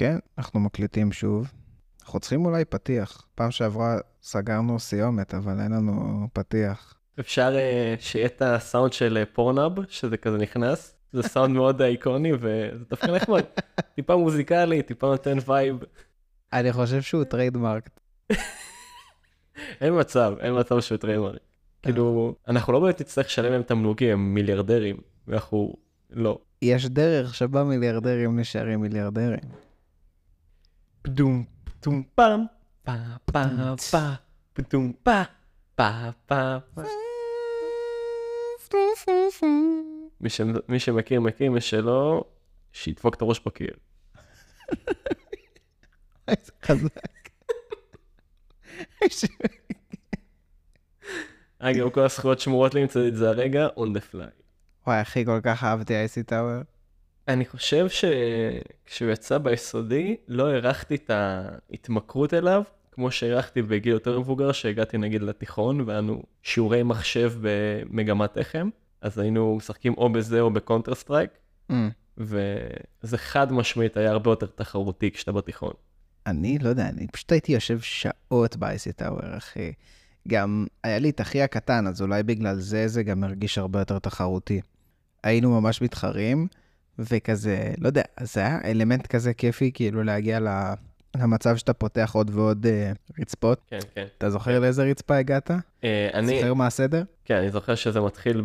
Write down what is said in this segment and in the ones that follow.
כן, אנחנו מקליטים שוב. אנחנו צריכים אולי פתיח. פעם שעברה סגרנו סיומת, אבל אין לנו פתיח. אפשר uh, שיהיה את הסאונד של uh, Pornhub, שזה כזה נכנס. זה סאונד מאוד איקוני וזה דווקא נחמד. טיפה מוזיקלי, טיפה נותן וייב. אני חושב שהוא trademark. אין מצב, אין מצב שהוא trademark. כאילו, אנחנו לא באמת נצטרך לשלם להם תמלוגים, הם מיליארדרים, ואנחנו לא. יש דרך שבה מיליארדרים נשארים מיליארדרים. פדום, פדום פעם, פה פה פה, פדום פה, פה פה פה. מי, שמכיר מכיר, מי שלא, שידפוק את הראש בקיר. איזה חזק. אגב, כל הזכויות שמורות לי, נמצא את זה הרגע, on the fly. וואי, אחי, כל כך אהבתי Icy Tower. אני חושב שכשהוא יצא ביסודי, לא הערכתי את ההתמכרות אליו, כמו שהערכתי בגיל יותר מבוגר, שהגעתי נגיד לתיכון, והיה שיעורי מחשב במגמת תחם, אז היינו משחקים או בזה או ב Counter Strike, Mm. וזה חד משמעית היה הרבה יותר תחרותי כשאתה בתיכון. אני לא יודע, אני פשוט הייתי יושב שעות ב Icy Tower, אחי. גם היה לי את אחי הקטן, אז אולי בגלל זה זה גם הרגיש הרבה יותר תחרותי. היינו ממש מתחרים, וכזה, לא יודע, זה היה אלמנט כזה כיפי, כאילו להגיע ל... למצב שאתה פותח עוד ועוד uh, רצפות. כן, כן. אתה זוכר לאיזה רצפה הגעת? אה, אני, זוכר מה הסדר? כן, אני זוכר שזה מתחיל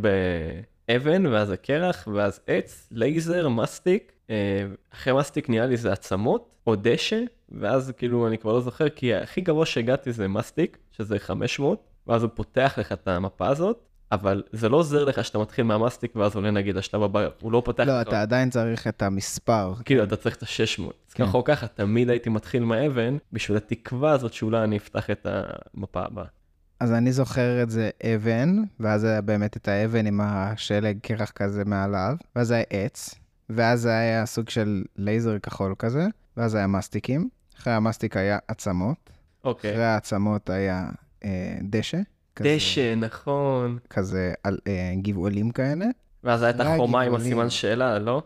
באבן, ואז הקרח, ואז עץ, לייזר, מסטיק. אה, אחרי מסטיק נהיה לי זה עצמות, או דשא, ואז כאילו אני כבר לא זוכר, כי הכי גבוה שהגעתי זה מסטיק, שזה 500, ואז הוא פותח לך את המפה הזאת, אבל זה לא עוזר לך שאתה מתחיל מהמסטיק ואז עולה נגיד לשלב הבא, הוא לא פותח לא. אתה עדיין צריך את המספר. כאילו אתה צריך את ה-600. אז כן. ככה או ככה תמיד הייתי מתחיל מהאבן, בשביל התקווה הזאת שאולי אני אפתח את המפה הבאה. אז אני זוכר את זה אבן, ואז היה באמת את האבן עם השלג קרח כזה מעליו, ואז היה עץ, ואז היה סוג של לייזר כחול כזה, ואז היה מסטיקים. אחרי המסטיק היה עצמות, אוקיי. אחרי העצמות היה אה, דשא. כזה- דשא, נכון. כזה על, אה, גבעולים כאלה. ואז הייתה רק חומה עם. הסימן שאלה, לא?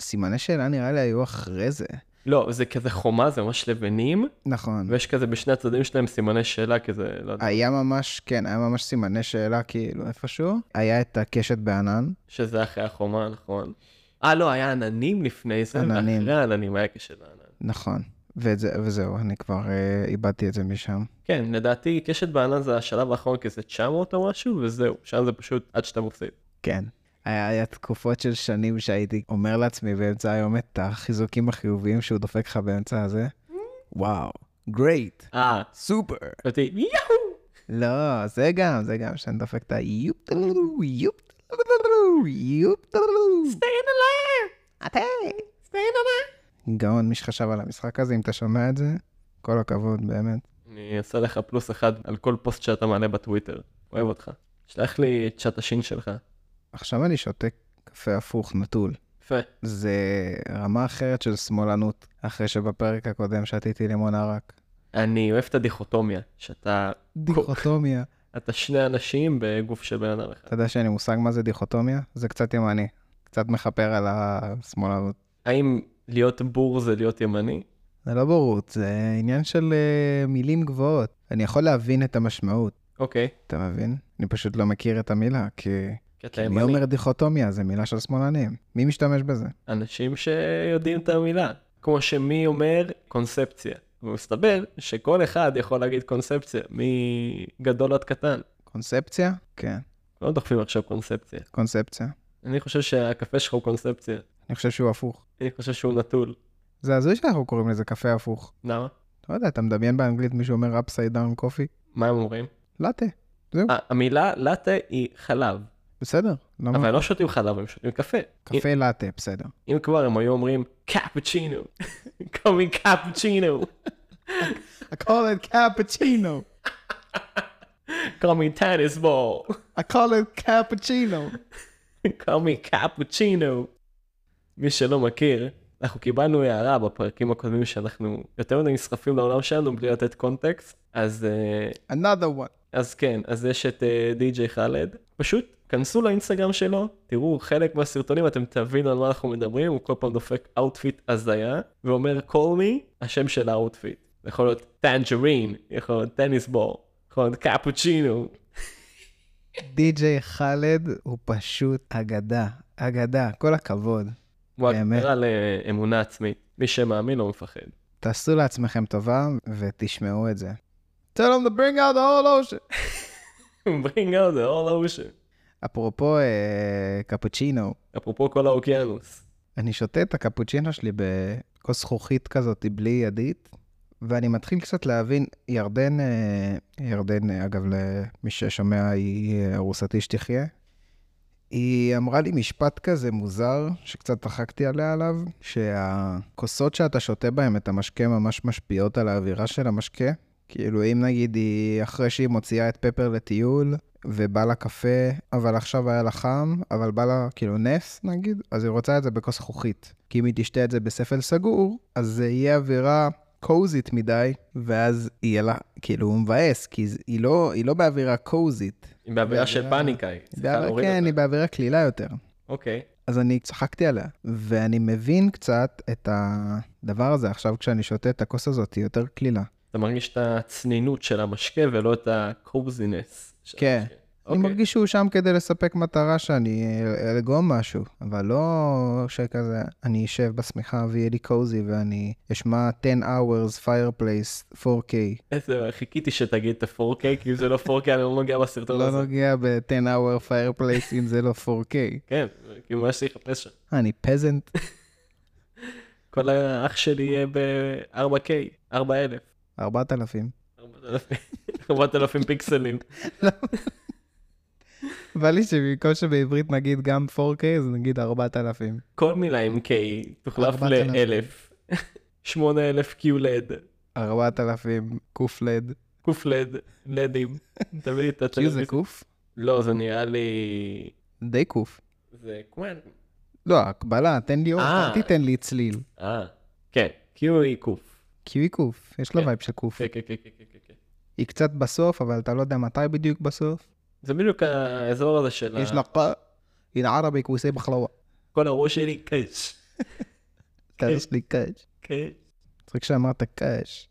סימני שאלה נראה לי היו אחרי זה. לא, זה כזה חומה, זה ממש לבנים, נכון. ויש כזה בשני הצדדים שלהם סימני שאלה כזה, לא יודע, היה ממש, כן, היה ממש סימני שאלה כאילו איפשהו. היה את הקשת בענן. שזה אחרי החומה, נכון. אה, לא, היה עננים לפני זה, עננים. ואחרי העננים היה כשל הענן. נכון. וזה, וזהו, אני כבר אה, איבדתי את זה משם. כן, לדעתי קשת בענן זה השלב האחרון, כי זה 900 או משהו, וזהו, שם זה פשוט עד שאתה מפסיד. כן. היה, היה תקופות של שנים שהייתי אומר לעצמי באמצע היום את החיזוקים החיוביים שהוא דופק לך באמצע הזה. וואו, גרייט, אה, סופר. לא, זה גם, זה גם, שאני דופק את היופ טלולו, יופ טלולו, יופ טלולו. Staying alive! אתה. Staying alive! גאון, מי שחשב על המשחק הזה, אם אתה שומע את זה, כל הכבוד, באמת. אני אעשה לך פלוס אחד על כל פוסט שאתה מעלה בטוויטר. אוהב אותך. שלח לי את צ'אט השין שלך. עכשיו אני שותה קפה הפוך, נטול. יפה. זה רמה אחרת של שמאלנות, אחרי שבפרק הקודם שתיתי לימון ערק. אני אוהב את הדיכוטומיה, שאתה דיכוטומיה. אתה שני אנשים בגוף של בן אדם אחד. אתה יודע שאין לי מושג מה זה דיכוטומיה? זה קצת ימני. קצת מכפר על השמאלנות. האם להיות בור זה להיות ימני? זה לא בורות, זה עניין של uh, מילים גבוהות. אני יכול להבין את המשמעות, אוקיי. אתה מבין? אני פשוט לא מכיר את המילה, כי... כי אתה ימני. אומר דיכוטומיה? זה מילה של שמאלנים. מי משתמש בזה? אנשים שיודעים את המילה. כמו שמי אומר קונספציה. ומסתבר שכל אחד יכול להגיד קונספציה, מגדול עד קטן. קונספציה? כן, לא דוחפים עכשיו קונספציה. קונספציה. אני חושב שהקפה שלך הוא קונספציה. אני חושב שהוא הפוך. אני חושב שהוא נטול. זה הזוי שאנחנו קוראים לזה קפה הפוך. למה? לא יודע, אתה מדמיין באנגלית מישהו אומר upside down coffee? מה הם אומרים? לאטה. זהו, 아, המילה לאטה היא חלב, בסדר. למה? אבל לא שותים חלב, הם שותים קפה. קפה לאטה, בסדר. אם כבר הם היו אומרים קפוצ'ינו, קומי קפוצ'ינו, I call it cappuccino. קומי טניס בול, I call it cappuccino. קומי קפוצ'ינו. מי שלא מכיר, אנחנו קיבלנו הערה בפרקים הקודמים שאנחנו יותר מדי נסחפים לעולם שלנו בלי לתת קונטקסט, אז, אה, Another one. אז כן, אז יש את די.ג'יי חאלד, פשוט כנסו לאינסטגרם שלו, תראו חלק מהסרטונים, אתם תבינו על מה אנחנו מדברים, הוא כל פעם דופק outfit הזיה, ואומר call me, השם של ה outfit. יכול להיות tangerine, יכול להיות tennis ball, יכול להיות קפוצ'ינו. די.ג'יי חאלד הוא פשוט אגדה, אגדה, כל הכבוד. הוא. הגדרה לאמונה עצמית. מי שמאמין לא מפחד. תעשו לעצמכם טובה ותשמעו את זה. tell them to bring out the whole ocean. bring out the all ocean. אפרופו אה, קפוצ'ינו, אפרופו כל האוקיינוס. אני שותה את הקפוצ'ינו שלי בכוס זכוכית כזאת בלי ידית, ואני מתחיל קצת להבין, ירדן, אה, ירדן, אה, אגב, למי ששומע, היא אה, ארוסתי שתחיה. היא אמרה לי משפט כזה מוזר, שקצת צחקתי עליה עליו, שהכוסות שאתה שותה בהן את המשקה ממש משפיעות על האווירה של המשקה. כאילו, אם נגיד היא, אחרי שהיא מוציאה את פפר לטיול, ובא לה קפה, אבל עכשיו היה לה חם, אבל בא לה כאילו נס נגיד, אז היא רוצה את זה בכוס זכוכית. כי אם היא תשתה את זה בספל סגור, אז זה יהיה אווירה קוזית מדי, ואז יהיה לה, כאילו הוא מבאס, כי זה- היא לא, היא לא באווירה קוזית. היא באווירה של פאניקה. היא צריכה להוריד כן, אותה. היא באווירה קלילה יותר. אוקיי. אז אני צחקתי עליה, ואני מבין קצת את הדבר הזה עכשיו כשאני שותה את הכוס הזאת, היא יותר קלילה. אתה מרגיש את הצנינות של המשקה ולא את הקוזינס. כן. המשקה. אני אוקיי. מרגיש שהוא שם כדי לספק מטרה שאני אגום משהו, אבל לא שכזה, אני אשב בשמיכה ויהיה לי קוזי ואני אשמע 10 hours fireplace 4K. איזה, חיכיתי שתגיד את ה-4K, כי אם זה לא 4K אני לא נוגע בסרטון לא הזה. נוגע ב-10 hour fireplace אם זה לא 4K. כן, כאילו מה שצריך לחפש שם. אני פזנט. כל האח שלי יהיה ב-4K, 4,000. 4,000. 4,000 פיקסלים. בא לי שבמקום שבעברית נגיד גם 4K, אז נגיד 4,000. כל מילה עם K תוחלף 4,000. ל-1000. 8,000 QLED, 4,000 קופלד. קופלד, לדים. תביא את Q זה הטלוויזיה. קוף? לא, זה נראה לי... די קוף. זה קוואן. לא, הקבלה, תן לי אור, אה. אל תיתן לי צליל. אה, כן, Q היא קוף. Q היא קוף, יש לו כן. וייב של קוף. כן, כן, כן, כן, כן, כן. היא קצת בסוף, אבל אתה לא יודע מתי בדיוק בסוף. זה בדיוק האזור הזה של יש ה- לה qa, הנה ערבי כביסי בחלווה. כל הראש שלי קש. יש לי קאש. כן. מצחיק שאמרת קאש.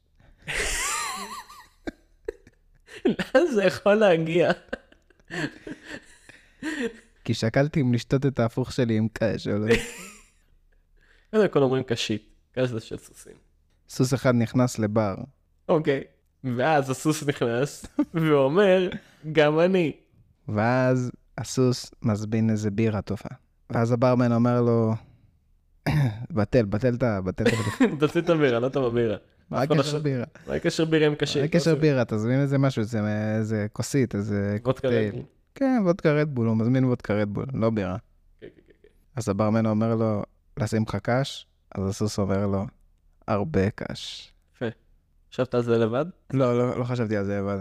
לאן זה יכול להגיע? כי שקלתי אם לשתות את ההפוך שלי עם קאש או לא. קודם כל אומרים קשית. קש זה של סוסים. סוס אחד נכנס לבר. אוקיי. ואז הסוס נכנס ואומר, גם אני. ואז הסוס מזבין איזה בירה טובה. ואז הברמן אומר לו, בטל, בטל את ה... בטל את ה... תוציא את הבירה, לא את הבירה. מה הקשר בירה? מה הקשר בירה עם קשית? מה הקשר בירה? תזמין איזה משהו, איזה- כוסית, איזה קוקטייל. כן, וודקה רדבול, הוא מזמין וודקה רדבול, לא בירה. כן, כן, כן. אז הברמן אומר לו, לשים לך קש? אז הסוס אומר לו, הרבה קש. חשבת על זה לבד? לא, לא, לא חשבתי על זה, אבל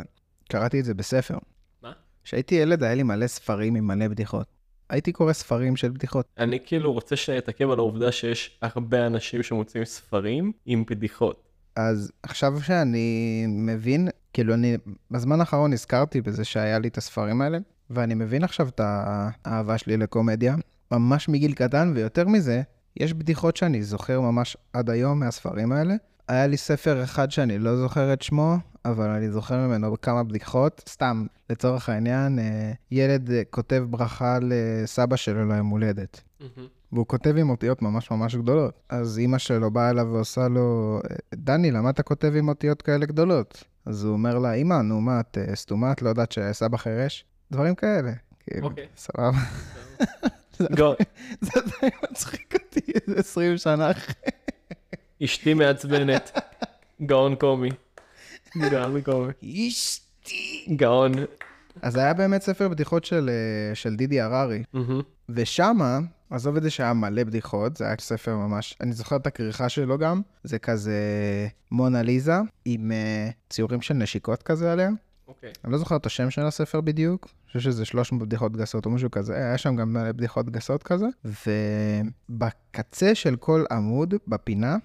קראתי את זה בספר. מה? כשהייתי ילד היה לי מלא ספרים עם מלא בדיחות. הייתי קורא ספרים של בדיחות. אני כאילו רוצה שנתעכב על העובדה שיש הרבה אנשים שמוצאים ספרים עם בדיחות. אז עכשיו שאני מבין, כאילו אני בזמן האחרון נזכרתי בזה שהיה לי את הספרים האלה, ואני מבין עכשיו את האהבה שלי לקומדיה, ממש מגיל קטן, ויותר מזה, יש בדיחות שאני זוכר ממש עד היום מהספרים האלה. היה לי ספר אחד שאני לא זוכר את שמו, אבל אני זוכר ממנו כמה בדיחות. סתם, לצורך העניין, אה, ילד אה, כותב ברכה לסבא שלו ליום הולדת. והוא כותב עם אותיות ממש ממש גדולות. אז אימא שלו באה אליו ועושה לו, דני, למה אתה כותב עם אותיות כאלה גדולות? אז הוא אומר לה, אמא, נו מה, את אה, סתומה? את לא יודעת שסבא חירש? דברים כאלה. כאילו, אוקיי. סבבה. גאון. זה עדיין מצחיק אותי איזה 20 שנה אחרי. אשתי מעצבנת. גאון קומי. גאון קומי. אשתי. גאון. אז היה באמת ספר בדיחות של, אה, של דידי הררי, מהמם. ושמה, עזוב את זה שהיה מלא בדיחות, זה היה ספר ממש, אני זוכר את הכריכה שלו גם, זה כזה מונה ליזה, עם uh, ציורים של נשיקות כזה עליה. אוקיי. אני לא זוכר את השם של הספר בדיוק, אני חושב שזה 300 בדיחות גסות או משהו כזה, היה שם גם מלא בדיחות גסות כזה, ובקצה של כל עמוד, בפינה,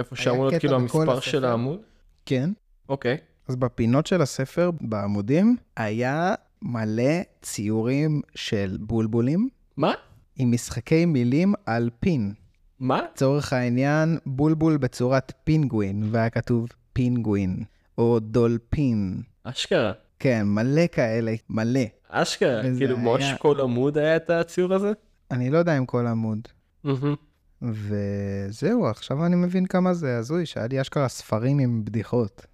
איפה שאמור להיות כאילו המספר. של העמוד? כן, אוקיי. אז בפינות של הספר, בעמודים, היה מלא ציורים של בולבולים מה? עם משחקי מילים על פין. מה? לצורך העניין, בולבול בצורת פינגווין, והיה כתוב פינגווין, או דולפין. אשכרה. כן, מלא כאלה, מלא. אשכרה. כאילו, ממש היה- כל עמוד היה את הציור הזה? אני לא יודע אם כל עמוד. מהמם. וזהו, עכשיו אני מבין כמה זה הזוי, שהיה לי אשכרה ספרים עם בדיחות.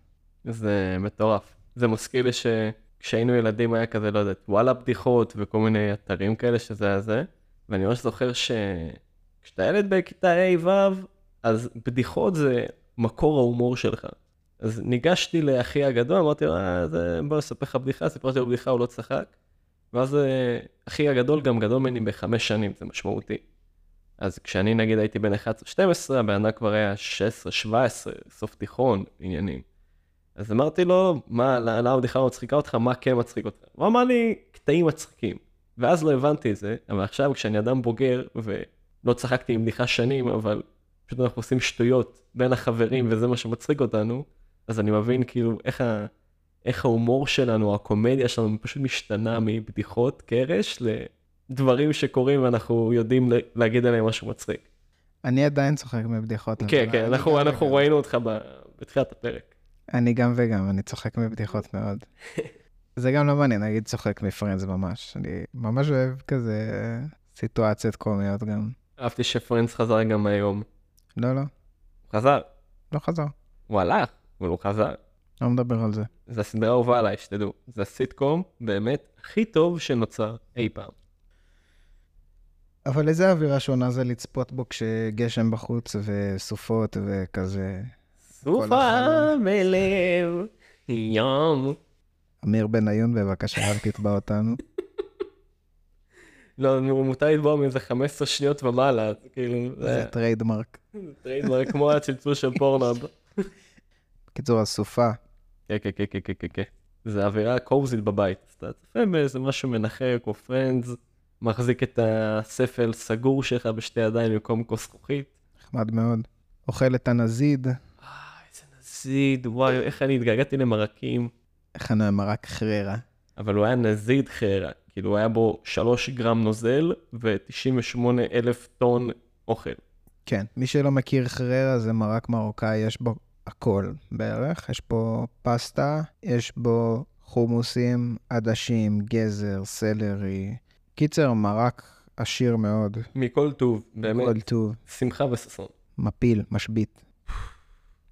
זה מטורף. זה מזכיר לי שכשהיינו ילדים היה כזה, לא יודעת, וואלה בדיחות וכל מיני אתרים כאלה שזה היה זה. ואני ממש זוכר שכשאתה ילד בכיתה ה'-ו', אז בדיחות זה מקור ההומור שלך. אז ניגשתי לאחי הגדול, אמרתי לו, אה. בוא נספר לך בדיחה, סיפרתי לו בדיחה, הוא לא צחק. ואז אה, אחי הגדול גם גדול ממני בחמש שנים, זה משמעותי. אז כשאני נגיד הייתי בן 11-12, הבן אדם כבר היה 16-17, סוף תיכון, עניינים. אז אמרתי לו, מה, למה הבדיחה לא מצחיקה אותך, מה כן מצחיק אותך? הוא אמר לי, קטעים מצחיקים. ואז לא הבנתי את זה, אבל עכשיו כשאני אדם בוגר, ולא צחקתי עם בדיחה שנים, אבל פשוט אנחנו עושים שטויות בין החברים, וזה מה שמצחיק אותנו, אז אני מבין כאילו איך, ה... איך ההומור שלנו, הקומדיה שלנו, פשוט משתנה מבדיחות קרש לדברים שקורים ואנחנו יודעים להגיד עליהם משהו מצחיק. אני עדיין צוחק מבדיחות. כן, כן, אנחנו, אנחנו. ראינו אותך ב... בתחילת הפרק. אני גם וגם, אני צוחק מבדיחות מאוד. זה גם לא מעניין, נגיד צוחק מפרנדס ממש. אני ממש אוהב כזה סיטואציות קומיות גם. אהבתי שפרנדס חזר גם היום. לא, לא, הוא חזר, לא חזר. הוא הלך, אבל הוא חזר. לא מדבר על זה. זה הסדרה האהובה עליי, שתדעו. זה הסיטקום באמת הכי טוב שנוצר אי פעם. אבל איזה אווירה שונה זה לצפות בו כשגשם בחוץ וסופות וכזה. סופה. בלב, ים. אמיר בניון, בבקשה, אל תתבע אותנו. לא, מותר לתבוע מאיזה 15 שניות ומעלה, כאילו, זה טריידמרק. טריידמרק כמו הצלצול של Pornhub. בקיצור, הסופה. כן, כן, כן, כן, כן, כן, כן. זה אווירה קוזית בבית. אתה צופה באיזה משהו מנחם או Friends, מחזיק את הספל סגור שלך בשתי ידיים במקום כוס זכוכית. נחמד מאוד. אוכל את הנזיד, אה, איזה נזיד, וואי, איך אני התגעגעתי למרקים. הכנו עם מרק חררה. אבל הוא היה נזיד חרא, כאילו היה בו 3 גרם נוזל ו-98 אלף טון אוכל. כן, מי שלא מכיר חררה זה מרק מרוקאי, יש בו הכל בערך. יש פה פסטה, יש בו חומוסים, עדשים, גזר, סלרי. קיצר, מרק עשיר מאוד. מכל טוב, באמת, כל טוב, שמחה וששון. מפיל, משבית.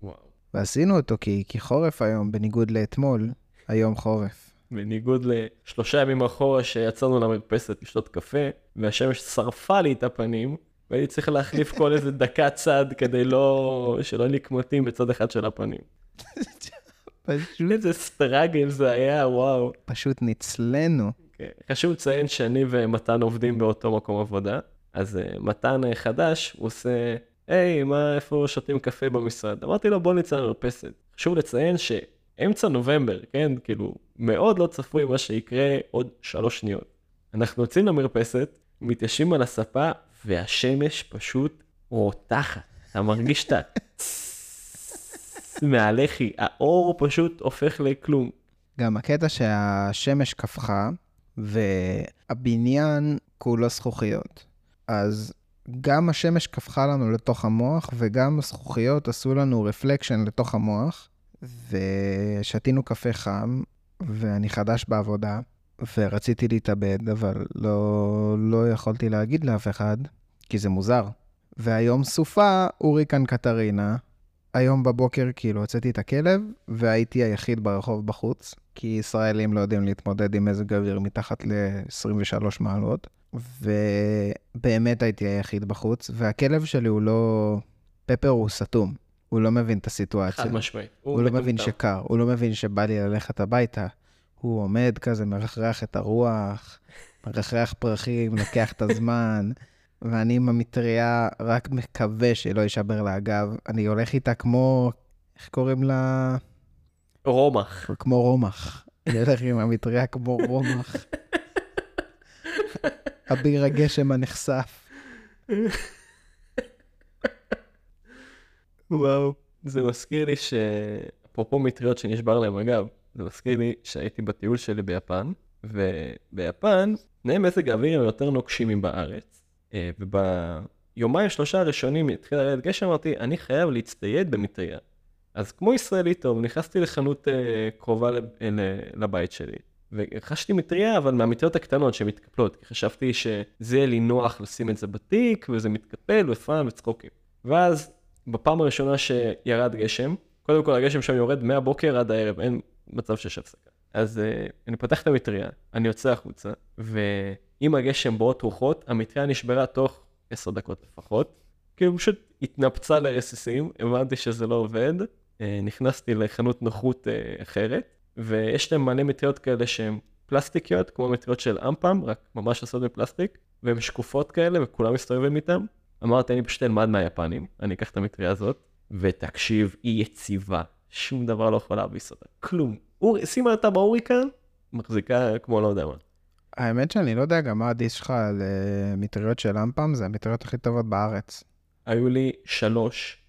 וואו. ועשינו אותו כי, כי חורף היום, בניגוד לאתמול, היום חורף. בניגוד לשלושה ימים אחורה שיצאנו למרפסת לשתות קפה, והשמש שרפה לי את הפנים, והייתי צריך להחליף כל איזה דקה צד כדי לא... שלא יהיה לי קמטים בצד אחד של הפנים. פשוט, איזה סטראגל זה היה, וואו. פשוט נצלנו. כן. חשוב לציין שאני ומתן עובדים באותו מקום עבודה, אז uh, מתן uh, חדש, הוא עושה, היי, מה, איפה שותים קפה במשרד? אמרתי לו, בוא נצא למרפסת. חשוב לציין שאמצע נובמבר, כן, כאילו, מאוד לא צפוי מה שיקרה עוד שלוש שניות. אנחנו יוצאים למרפסת, מתיישבים על הספה, והשמש פשוט רותחת. אתה מרגיש את ה... מהלחי, האור פשוט הופך לכלום. גם הקטע שהשמש קפחה, והבניין כולו זכוכיות. אז גם השמש קפחה לנו לתוך המוח, וגם הזכוכיות עשו לנו רפלקשן לתוך המוח, ושתינו קפה חם, ואני חדש בעבודה, ורציתי להתאבד, אבל לא, לא יכולתי להגיד לאף אחד, כי זה מוזר. והיום סופה, הוריקן קטרינה. היום בבוקר כאילו הוצאתי את הכלב, והייתי היחיד ברחוב בחוץ, כי ישראלים לא יודעים להתמודד עם מזג אוויר מתחת ל-23 מעלות, ובאמת הייתי היחיד בחוץ, והכלב שלי הוא לא... פפר הוא סתום, הוא לא מבין את הסיטואציה. חד משמעית. הוא לא מבין. שקר, הוא לא מבין שבא לי ללכת הביתה. הוא עומד כזה, מרחרח את הרוח, מרחרח פרחים, לוקח את הזמן, ואני עם המטריה רק מקווה שלא יישבר לה הגב. אני הולך איתה כמו, איך קוראים לה? רומח. כמו רומח. אני הולך עם המטריה כמו רומח. אביר הגשם הנחשף. וואו. זה מזכיר לי ש... אפרופו מטריות שנשבר להם הגב, זה מזכיר לי שהייתי בטיול שלי ביפן, וביפן, תנאי מזג האוויר הם יותר נוקשים מבארץ. אה, וביומיים שלושה הראשונים התחיל לרדת גשם, אמרתי, אני חייב להצטייד במטריה. אז כמו ישראלי טוב, נכנסתי לחנות אה, קרובה לבית שלי, ורכשתי מטריה, אבל מהמטריות הקטנות שמתקפלות, כי חשבתי שזה יהיה לי נוח לשים את זה בתיק, וזה מתקפל ופאן וצחוקים. ואז, בפעם הראשונה שירד גשם, קודם כל הגשם שם יורד מהבוקר עד הערב, אין מצב שיש הפסקה. אז uh, אני פותח את המטריה, אני יוצא החוצה, ועם הגשם באות רוחות, המטריה נשברה תוך עשר דקות לפחות. כאילו פשוט התנפצה לרסיסים, הבנתי שזה לא עובד, נכנסתי לחנות נוחות uh, אחרת, ויש להם מלא מטריות כאלה שהן פלסטיקיות, כמו מטריות של אמפם, רק ממש עושות מפלסטיק, והן שקופות כאלה וכולם מסתובבים איתן. אמרתי, אני פשוט אלמד מהיפנים, אני אקח את המטריה הזאת, ותקשיב, היא יציבה, שום דבר לא יכול להביס אותה, כלום. אורי, שימה אותה בהוריקן, מחזיקה כמו לא יודע מה. האמת שאני לא יודע גם מה הדיס שלך על אה, מטריות של אמפם, זה המטריות הכי טובות בארץ. היו לי שלוש,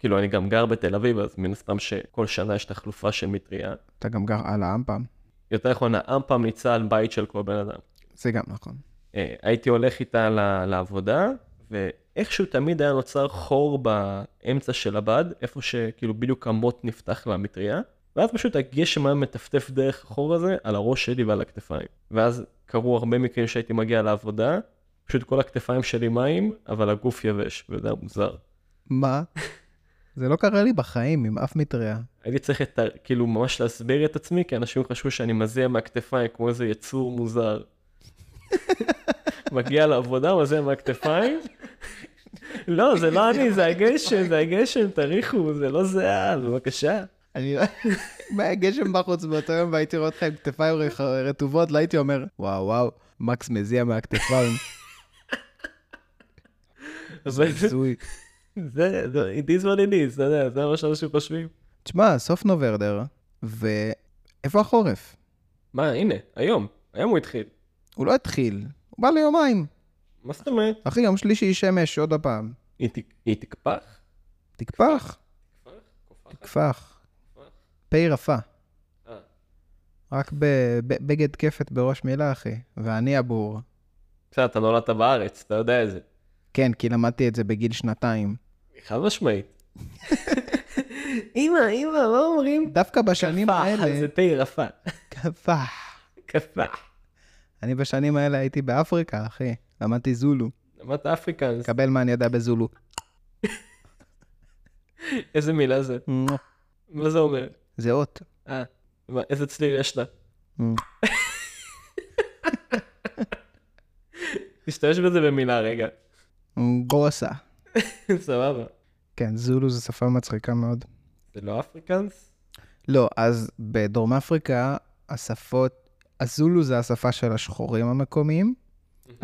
וכאילו אני גם גר בתל אביב, אז מן הסתם שכל שנה יש תחלופה של מטריה. אתה גם גר על האמפם. יותר נכון, האמפם ניצל על בית של כל בן אדם. זה גם נכון. אה, הייתי הולך איתה ל- לעבודה, ואיכשהו תמיד היה נוצר חור באמצע של הבד, איפה שכאילו בדיוק המוט נפתח למטריה, ואז פשוט הגשם היה מטפטף דרך החור הזה על הראש שלי ועל הכתפיים. ואז קרו הרבה מקרים שהייתי מגיע לעבודה, פשוט כל הכתפיים שלי מים, אבל הגוף יבש, וזה היה מוזר. מה? זה לא קרה לי בחיים עם אף מטריה. הייתי צריך את, כאילו ממש להסביר את עצמי, כי אנשים חשבו שאני מזיע מהכתפיים כמו איזה יצור מוזר. מגיע לעבודה, מזיע מהכתפיים. לא, זה לא אני, זה הגשם, זה הגשם, תריחו, זה לא זיעה, בבקשה. אני לא... אם היה גשם בחוץ באותו יום והייתי רואה אותך עם כתפיים רטובות, לא הייתי אומר, וואו וואו, מקס מזיע מהכתפיים. זה, הזוי. זה, זה- it is what it is, אתה יודע, זה מה שאנשים חושבים. תשמע, סוף נוברדר, ואיפה החורף? מה, הנה, היום, היום הוא התחיל. הוא לא התחיל, הוא בא ליומיים. מה זאת אומרת? אחי, יום שלישי שמש עוד הפעם. היא היא תקפח? תקפח, תקפח. פי רפה. אה. רק בבגד כפת בראש מילה, אחי. ואני הבור. בסדר, אתה נולדת בארץ, אתה יודע את זה. כן, כי למדתי את זה בגיל שנתיים. חד משמעית. אמא, אמא, מה אומרים? דווקא בשנים כפח, האלה... זה פה ירפה. כפח. כפח. אני בשנים האלה הייתי באפריקה, אחי. למדתי זולו. למדת אפריקנס. קבל מה אני יודע בזולו. איזה מילה זה? מה זה אומר? זה אות. אה, איזה צליל יש לה? תשתמש בזה במילה רגע. גוסה. סבבה. כן, זולו זו שפה מצחיקה מאוד. זה לא אפריקנס? לא, אז בדרום אפריקה, השפות, הזולו זה השפה של השחורים המקומיים,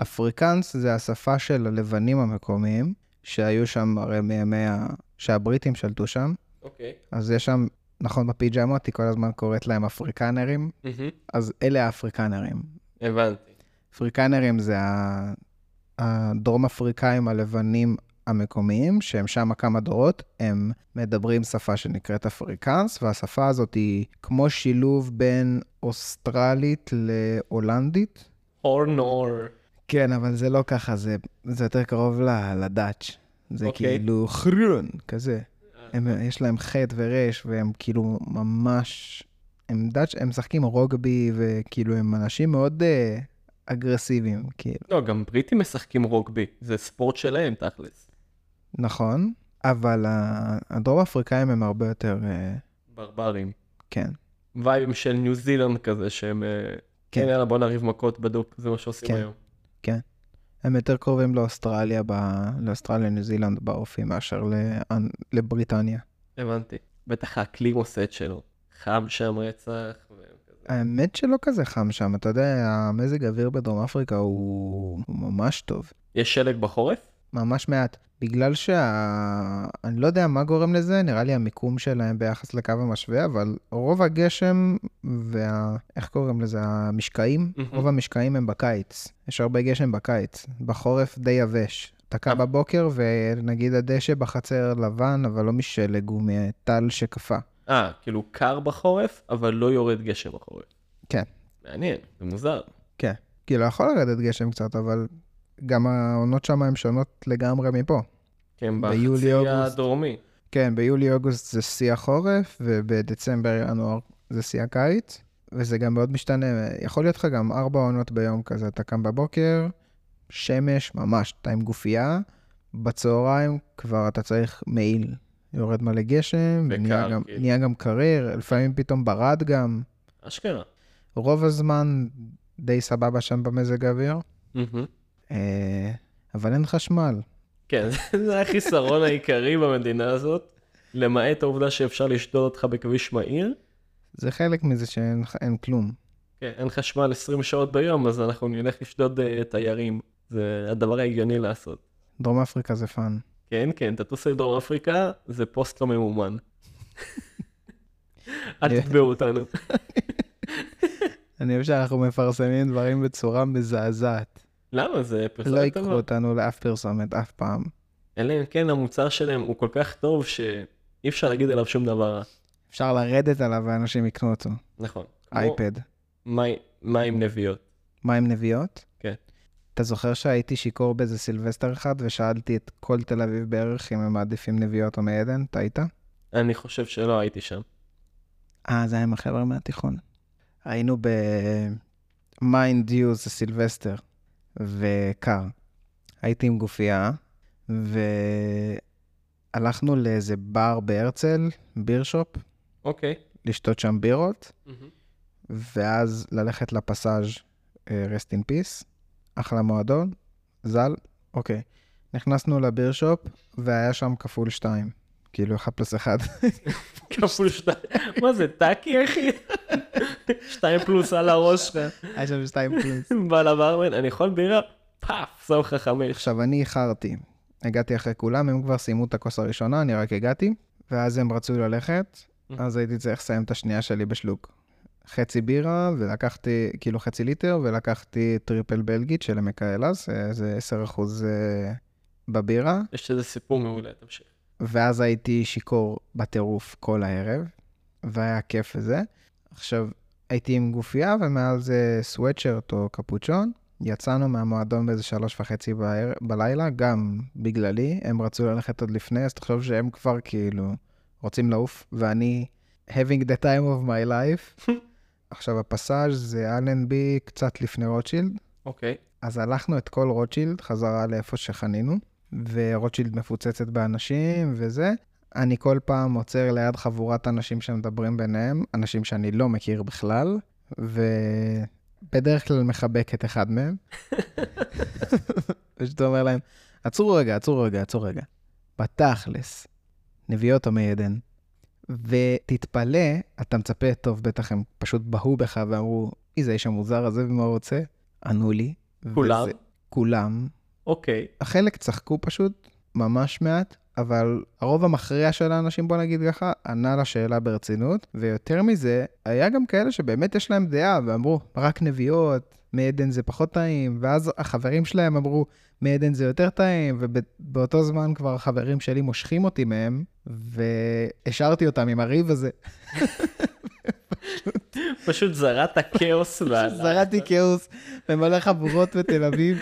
אפריקאנס זה השפה של הלבנים המקומיים, שהיו שם הרי מימי ה... שהבריטים שלטו שם, אוקיי. אז יש שם, נכון, בפיג'מות, היא כל הזמן קוראת להם אפריקנרים, מהמם. אז אלה האפריקנרים. הבנתי. אפריקנרים זה ה- הדרום אפריקאים הלבנים המקומיים, שהם שם כמה דורות, הם מדברים שפה שנקראת אפריקאנס, והשפה הזאת היא כמו שילוב בין אוסטרלית להולנדית. הורנור. כן, אבל זה לא ככה, זה, זה יותר קרוב לדאץ'. זה אוקיי. כאילו חרון, כזה. הם, יש להם חטא ורש, והם כאילו ממש... הם דאץ', הם משחקים רוגבי, וכאילו הם אנשים מאוד uh, אגרסיביים, כאילו. לא, גם בריטים משחקים רוגבי. זה ספורט שלהם, תכלס. נכון, אבל הדרום אפריקאים הם הרבה יותר, uh, ברברים. כן. וייבים של ניו זילנד כזה, שהם... אה, כן. כן, יאללה, בוא נריב מכות בדוק, זה מה שעושים כן. היום. הם יותר קרובים לאוסטרליה, ב... לאוסטרליה, ניו זילנד באופי, מאשר לאנ... לבריטניה. הבנתי. בטח האקלים עושה את שלו. חם שם רצח. ו- האמת שלא כזה חם שם, אתה יודע, המזג האוויר בדרום אפריקה הוא, הוא ממש טוב. יש שלג בחורף? ממש מעט. בגלל שה... אני לא יודע מה גורם לזה, נראה לי המיקום שלהם ביחס לקו המשווה, אבל רוב הגשם וה... איך קוראים לזה? המשקעים? מהמם. רוב המשקעים הם בקיץ. יש הרבה גשם בקיץ. בחורף די יבש. אתה קם אבל- בבוקר ונגיד הדשא בחצר לבן, אבל לא משלג, הוא מטל שקפא. אה, כאילו קר בחורף, אבל לא יורד גשם בחורף. כן. מעניין, זה מוזר. כן. כאילו, יכול לרדת גשם קצת, אבל גם העונות שם הן שונות לגמרי מפה. כן, בחצי. הדרומי. כן, ביולי-אוגוסט זה שיא החורף, ובדצמבר-ינואר זה שיא הקיץ, וזה גם מאוד משתנה. יכול להיות לך גם ארבע עונות ביום כזה, אתה קם בבוקר, שמש, ממש, אתה עם גופייה, בצהריים כבר אתה צריך מעיל. יורד מלא גשם, ונהיה גם, כאילו. גם קריר, לפעמים פתאום ברד גם. אשכרה. רוב הזמן די סבבה שם במזג האוויר. אה, אבל אין חשמל. כן, זה החיסרון העיקרי במדינה הזאת, למעט העובדה שאפשר לשדוד אותך בכביש מהיר. זה חלק מזה שאין אין כלום. כן, אין חשמל 20 שעות ביום, אז אנחנו נלך לשדוד אה, תיירים. זה הדבר ההגיוני לעשות. דרום אפריקה זה fun. כן, כן, תטוס לדרום אפריקה, זה פוסט לא ממומן. אל תתבעו אותנו. אני אוהב שאנחנו מפרסמים דברים בצורה מזעזעת. למה? זה לא פרסומת ייקחו טובה. אותנו לאף פרסומת אף פעם. אלא אם כן המוצר שלהם הוא כל כך טוב שאי אפשר להגיד עליו שום דבר. אפשר לרדת עליו ואנשים יקנו אותו. נכון. אייפד. מי- מים נביאות. מה עם נביאות? כן. אתה זוכר שהייתי שיכור באיזה סילבסטר אחד ושאלתי את כל תל אביב בערך אם הם מעדיפים נביאות או מי עדן? אתה היית? אני חושב שלא הייתי שם. אה, זה היה עם החבר'ה מהתיכון. היינו ב mind you זה סילבסטר, וקר. הייתי עם גופייה, והלכנו לאיזה בר בהרצל, בירשופ, אוקיי. לשתות שם בירות, ואז ללכת לפסאז' rest in peace, אחלה מועדון, ז"ל, אוקיי. נכנסנו לבירשופ, והיה שם כפול שתיים, כאילו אחד פלוס אחד. כפול שתיים. מה זה, טאקי אחי? שתיים פלוס על הראש שלך. היה שם שתיים פלוס. בא לברמן, אני יכול בירה? פאף, שם לך חמש. עכשיו, אני איחרתי. הגעתי אחרי כולם, הם כבר סיימו את הכוס הראשונה, אני רק הגעתי, ואז הם רצו ללכת, אז הייתי צריך לסיים את השנייה שלי בשלוק. חצי בירה, ולקחתי, כאילו חצי ליטר, ולקחתי טריפל בלגית של עמק האלה, אה, זה 10 אחוז אה, בבירה, יש איזה סיפור מעולה, תמשיך. ואז הייתי שיכור בטירוף כל הערב, והיה כיף וזה. עכשיו, הייתי עם גופייה, ומעל זה סוואטשרט או קפוצ'ון. יצאנו מהמועדון באיזה שלוש וחצי בער... בלילה, גם בגללי, הם רצו ללכת עוד לפני, אז תחשוב שהם כבר כאילו רוצים לעוף, ואני having the time of my life. עכשיו, הפסאז' זה אלנבי קצת לפני רוטשילד, אוקיי. אז הלכנו את כל רוטשילד חזרה לאיפה שחנינו, ורוטשילד מפוצצת באנשים וזה. אני כל פעם עוצר ליד חבורת אנשים שמדברים ביניהם, אנשים שאני לא מכיר בכלל, ובדרך כלל מחבק את אחד מהם. פשוט אומר להם, עצרו רגע, עצרו רגע, עצרו רגע. בתכלס, נביאות או מי עדן. ותתפלא, אתה מצפה, טוב, בטח הם פשוט בהו בך ואמרו, מי זה האיש המוזר הזה ומה הוא רוצה? ענו לי. כולם? וזה- כולם. אוקיי. החלק צחקו פשוט, ממש מעט, אבל הרוב המכריע של האנשים, בוא נגיד ככה, ענה לשאלה ברצינות, ויותר מזה, היה גם כאלה שבאמת יש להם דעה, ואמרו, רק נביאות, מעדן זה פחות טעים, ואז החברים שלהם אמרו, מעדן זה יותר טעים, ובאותו זמן כבר החברים שלי מושכים אותי מהם, והשארתי אותם עם הריב הזה. פשוט זרעת כאוס. והלך. זרעתי כאוס במלא חבורות בתל אביב.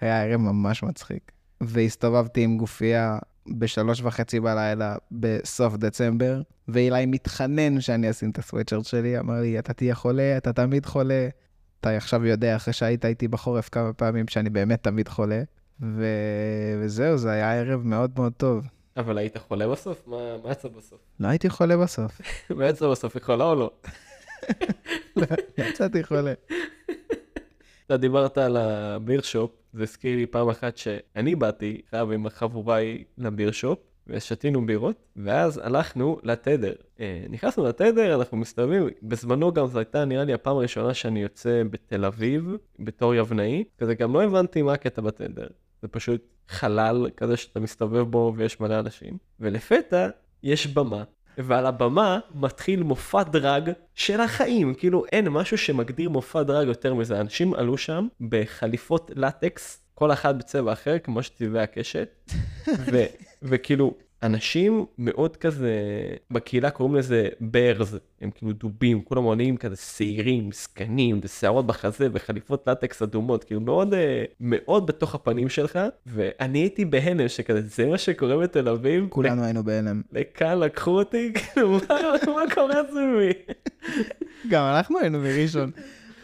היה ערב ממש מצחיק. והסתובבתי עם גופייה בשלוש וחצי בלילה בסוף דצמבר, ואילי מתחנן שאני אשים את הסוואטשרט שלי, אמר לי, אתה תהיה חולה, אתה תמיד חולה. אתה עכשיו יודע, אחרי שהיית איתי בחורף כמה פעמים, שאני באמת תמיד חולה. ו... וזהו, זה היה ערב מאוד מאוד טוב. אבל היית חולה בסוף? מה מה יצא בסוף? לא הייתי חולה בסוף, מה יצא בסוף? היא חולה או לא? יצאתי חולה. אתה דיברת על הביר שופ, זה הזכיר לי פעם אחת שאני באתי, חייב עם החבורה ההיא לביר שופ, ושתינו בירות, ואז הלכנו לתדר. אה, נכנסנו לתדר, אנחנו מסתובבים, בזמנו גם זו הייתה נראה לי הפעם הראשונה שאני יוצא בתל אביב, בתור יבנאי, כזה גם לא הבנתי מה הקטע בתדר. זה פשוט חלל כזה שאתה מסתובב בו ויש מלא אנשים, ולפתע יש במה. ועל הבמה מתחיל מופע דרג של החיים, כאילו אין משהו שמגדיר מופע דרג יותר מזה. אנשים עלו שם בחליפות לטקס, כל אחת בצבע אחר, כמו שצבעי הקשת, ו- וכאילו אנשים מאוד כזה, בקהילה קוראים לזה ברז, הם כאילו דובים, כולם עולים כזה שעירים, זקנים, ושערות בחזה וחליפות לטקס אדומות, כאילו מאוד אה, מאוד בתוך הפנים שלך, ואני הייתי בהלם שכזה, זה מה שקורה בתל אביב? כולנו היינו בהלם. לכאן לקחו אותי, כאילו, מה מה קורה סביבי? גם אנחנו היינו מראשון.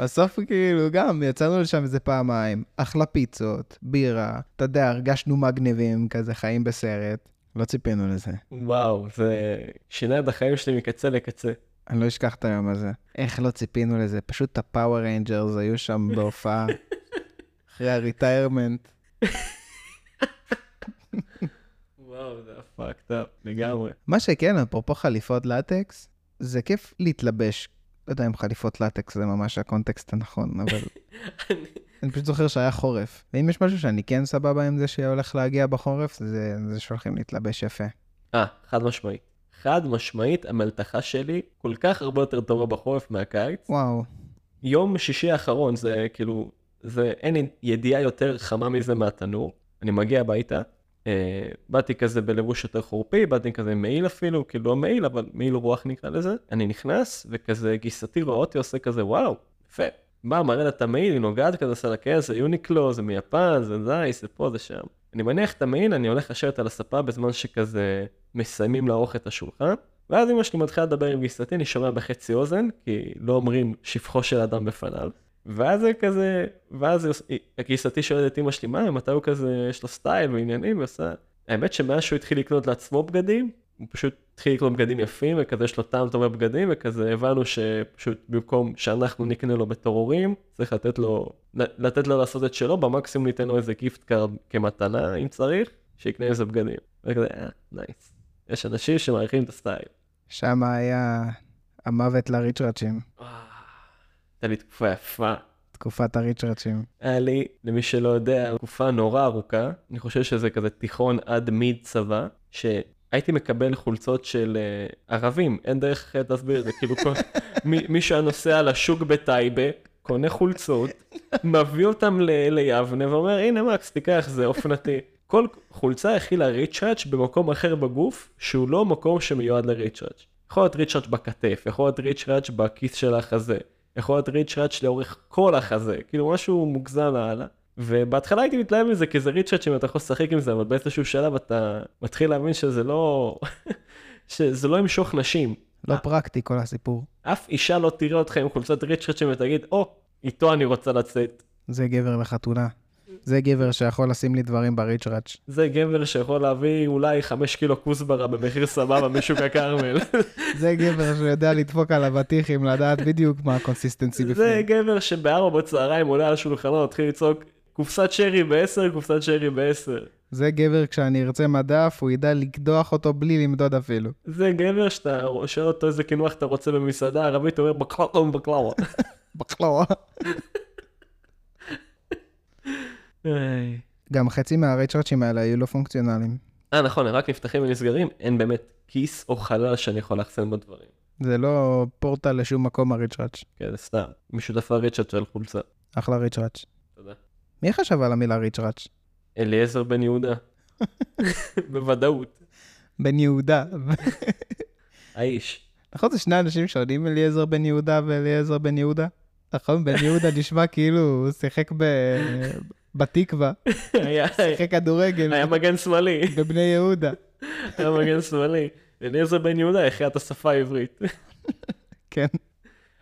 בסוף כאילו גם יצאנו לשם איזה פעמיים, אחלה פיצות, בירה, אתה יודע, הרגשנו מגניבים, כזה חיים בסרט. לא ציפינו לזה. וואו, זה שינה את החיים שלי מקצה לקצה. אני לא אשכח את היום הזה. איך לא ציפינו לזה? פשוט ה Power Rangers היו שם בהופעה אחרי ה retirement. וואו, זה fucked up לגמרי. מה שכן, אפרופו חליפות לטקס, זה כיף להתלבש. לא יודע אם חליפות לטקס זה ממש הקונטקסט הנכון, אבל אני פשוט זוכר שהיה חורף. ואם יש משהו שאני כן סבבה עם זה שהולך להגיע בחורף, זה, זה שהולכים להתלבש יפה. אה, חד משמעית. חד משמעית, המלתחה שלי כל כך הרבה יותר טובה בחורף מהקיץ. וואו, יום שישי האחרון זה כאילו, זה אין ידיעה יותר חמה מזה מהתנור. אני מגיע הביתה, באתי כזה בלבוש יותר חורפי, באתי כזה מעיל אפילו, כאילו לא מעיל, אבל מעיל רוח נקרא לזה. אני נכנס, וכזה גיסתי רואה אותי עושה כזה, וואו, יפה. בא, מראה לה את המעיל, היא נוגעת כזה, עושה לה כן, זה יוניקלו, זה מיפן, זה נייס, זה פה, זה שם. אני מניח את המעיל, אני הולך לשבת על הספה בזמן שכזה מסיימים לערוך את השולחן. ואז אמא שלי מתחילה לדבר עם גיסתי, אני שומע בחצי אוזן, כי לא אומרים שבחו של אדם בפניו. ואז זה כזה, ואז היא- גיסתי שואלת את אמא שלי, מה, מתי הוא כזה, יש לו סטייל ועניינים, ועושה... האמת שמאז שהוא התחיל לקנות לעצמו בגדים, הוא פשוט התחיל לקנות בגדים יפים, וכזה יש לו טעם טוב בבגדים, וכזה הבנו שפשוט במקום שאנחנו נקנה לו בתור הורים, צריך לתת לו, לתת לו לעשות את שלו, במקסימום ניתן לו איזה gift card כמתנה, אם צריך, שיקנה איזה בגדים. וכזה, אה, nice. יש אנשים שמעריכים את הסטייל. שם היה המוות לריצ'רצ'ים, הייתה לי תקופה יפה. תקופת הריצ'רצ'ים. היה לי, למי שלא יודע, תקופה נורא ארוכה, אני חושב שזה כזה תיכון עד mid צבא, שהייתי מקבל חולצות של uh, ערבים, אין דרך אחרת להסביר את זה, כאילו כל, מי, מי שהיה נוסע לשוק בטייבה, קונה חולצות, מביא אותם ל, ליבנה ואומר, הנה מקס, תיקח, זה אופנתי. כל חולצה הכילה ריצ'ראץ' במקום אחר בגוף, שהוא לא מקום שמיועד לריצ'ראץ'. יכול להיות ריצ'ראץ' בכתף, יכול להיות ריצ'ראץ' בכיס של החזה, יכול להיות ריצ'ראץ' לאורך כל החזה, כאילו משהו מוגזם לאללה. ובהתחלה הייתי מתלהב מזה כי זה ריצ'ראץ' אם אתה יכול לשחק עם זה, אבל באיזשהו שלב אתה מתחיל להבין שזה לא... שזה לא ימשוך נשים. לא פרקטי כל הסיפור. אף אישה לא תראה אותך עם חולצת ריצ'ראץ' ותגיד, או, איתו אני רוצה לצאת. זה גבר לחתונה. זה גבר שיכול לשים לי דברים בריצ'ראץ'. זה גבר שיכול להביא אולי 5 קילו כוסברה במחיר סבבה משוק הכרמל. זה גבר שיודע לדפוק על אבטיחים, לדעת בדיוק מה ה consistency זה בפנים. גבר שבארבע בצהריים עולה על השולחנות, מתחיל לצעוק, קופסת שרי בעשר, קופסת שרי בעשר. זה גבר כשאני ארצה מדף, הוא ידע לקדוח אותו בלי למדוד אפילו. זה גבר שאתה שואל אותו איזה קינוח אתה רוצה במסעדה ערבית, הוא אומר בקלאווה בקלאווה. בקלאווה. גם חצי מהריצ'ראצ'ים האלה היו לא פונקציונליים. אה נכון, הם רק נפתחים ונסגרים, אין באמת כיס או חלל שאני יכול לאחסן בו דברים. זה לא פורטל לשום מקום הריצ'ראצ'. כן, זה סתם. משותפה ריצ'רד של חולצה. אחלה ריצ'ראצ'. תודה. מי חשב על המילה ריצ'ראצ'? אליעזר בן יהודה. בוודאות. בן יהודה. האיש. נכון, זה שני אנשים שעונים אליעזר בן יהודה ואליעזר בן יהודה? נכון, בן יהודה נשמע כאילו הוא שיחק ב... בתקווה, היה שיחק כדורגל היה מגן שמאלי. בבני יהודה. היה מגן שמאלי. אליעזר בן יהודה החיה את השפה העברית. כן.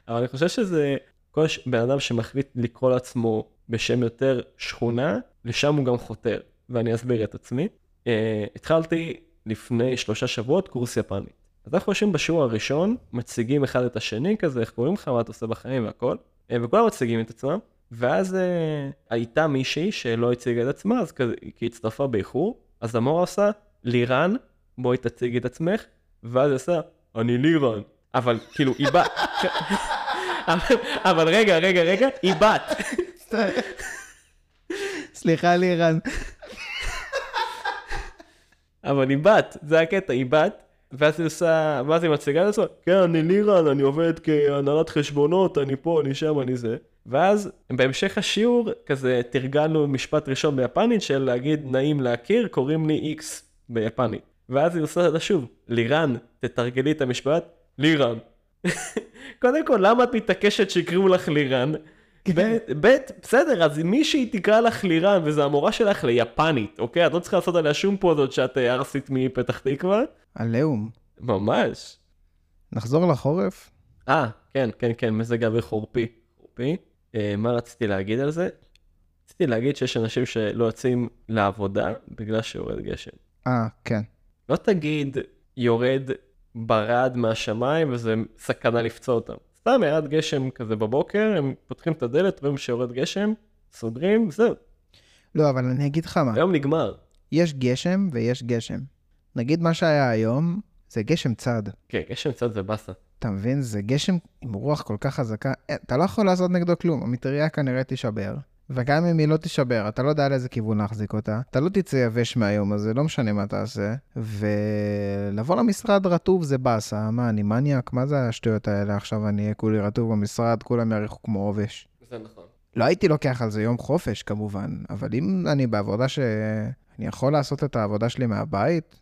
אבל אני חושב שזה כל בן אדם שמחליט לקרוא לעצמו בשם יותר שכונה, לשם הוא גם חותר, ואני אסביר את עצמי. Uh, התחלתי לפני שלושה שבועות קורס יפנית. אז אנחנו יושבים בשיעור הראשון, מציגים אחד את השני כזה, איך קוראים לך, מה אתה עושה בחיים והכל, uh, וכולם מציגים את עצמם, ואז uh, הייתה מישהי שלא הציגה את עצמה, אז כזה, כי היא הצטרפה באיחור, אז המורה עושה, לירן, בואי תציגי את עצמך, ואז היא עושה, אני לירן. אבל כאילו, היא בת. אבל- אבל רגע, רגע, רגע, היא בת. סליחה לירן. אבל היא בת, זה הקטע, היא בת. ואז היא עושה, ואז היא מציגה את עצמה, כן, אני לירן, אני עובד כהנהלת חשבונות, אני פה, אני שם, אני זה. ואז בהמשך השיעור, כזה תרגלנו משפט ראשון ביפנית של להגיד נעים להכיר, קוראים לי איקס ביפנית. ואז היא עושה אותה שוב, לירן, תתרגלי את המשפט, לירן. קודם כל, למה את מתעקשת שיקראו לך לירן? ב', בסדר, אז מישהי תקרא לך לירן וזה המורה שלך ליפנית, אוקיי? את לא צריכה לעשות עליה שום פוזות שאת אה, ערסית מפתח תקווה. עליהום. ממש. נחזור לחורף? אה, כן, כן, כן, מזג אוויר חורפי. חורפי. אה, מה רציתי להגיד על זה? רציתי להגיד שיש אנשים שלא יוצאים לעבודה בגלל שיורד גשם. אה, כן. לא תגיד יורד ברד מהשמיים וזה סכנה לפצוע אותם. סתם ירד גשם כזה בבוקר, הם פותחים את הדלת, רואים שיורד גשם, סוגרים, זהו, לא, אבל אני אגיד לך מה. היום נגמר. יש גשם ויש גשם. נגיד מה שהיה היום, זה גשם צד. כן, גשם קצת זה באסה. אתה מבין? זה גשם עם רוח כל כך חזקה. אה, אתה לא יכול לעשות נגדו כלום, המטריה כנראה תישבר. וגם אם היא לא תישבר, אתה לא יודע לאיזה כיוון להחזיק אותה. אתה לא תצא יבש מהיום הזה, לא משנה מה תעשה. ולבוא למשרד רטוב זה באסה. מה, אני מניאק? מה זה השטויות האלה? עכשיו אני אהיה כולי רטוב במשרד, כולם יאריכו כמו עובש. זה נכון. לא הייתי לוקח על זה יום חופש כמובן, אבל אם אני בעבודה שאני יכול לעשות את העבודה שלי מהבית,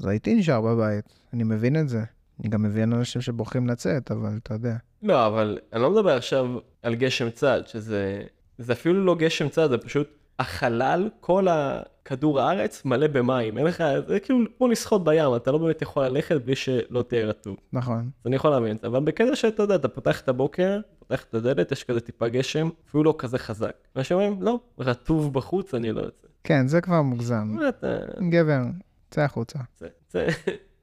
אז הייתי נשאר בבית. אני מבין את זה. אני גם מבין אנשים שבוחרים לצאת, אבל אתה יודע. לא, אבל אני לא מדבר עכשיו על גשם צד, שזה... זה אפילו לא גשם צד, זה פשוט החלל, כל הכדור הארץ מלא במים. אין לך, זה כאילו כמו לשחות בים, אתה לא באמת יכול ללכת בלי שלא תהיה רטוב. נכון. אז אני יכול להבין את זה, אבל בקטע שאתה יודע, אתה פותח את הבוקר, פותח את הדלת, יש כזה טיפה גשם, אפילו לא כזה חזק. אנשים אומרים, לא, רטוב בחוץ, אני לא יוצא. כן, זה כבר מוגזם. מה אתה... גבר, צא החוצה. צא, צא,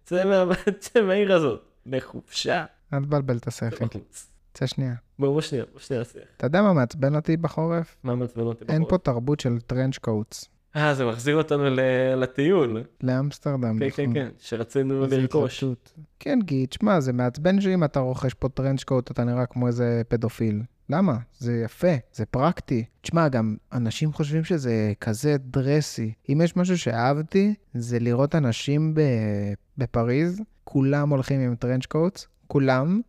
צא מה- צא מהעיר הזאת. לחופשה. אל תבלבל את השכל. צא שנייה. בוא, בוא שנייה, שנייה שיח. אתה יודע מה מעצבן אותי בחורף? מה מעצבן אותי אין בחורף? פה תרבות של טרנץ' קוטס. אה, זה מחזיר אותנו לטיול. לאמסטרדם. כן, כן. כן, שרצינו לרכוש. כן, כי תשמע, זה מעצבן שאם אתה רוכש פה טרנץ' קוט, אתה נראה כמו איזה פדופיל. למה? זה יפה, זה פרקטי. תשמע, גם אנשים חושבים שזה כזה דרסי. אם יש משהו שאהבתי, זה לראות אנשים. בפריז, כולם הולכים עם trench coats, כולם,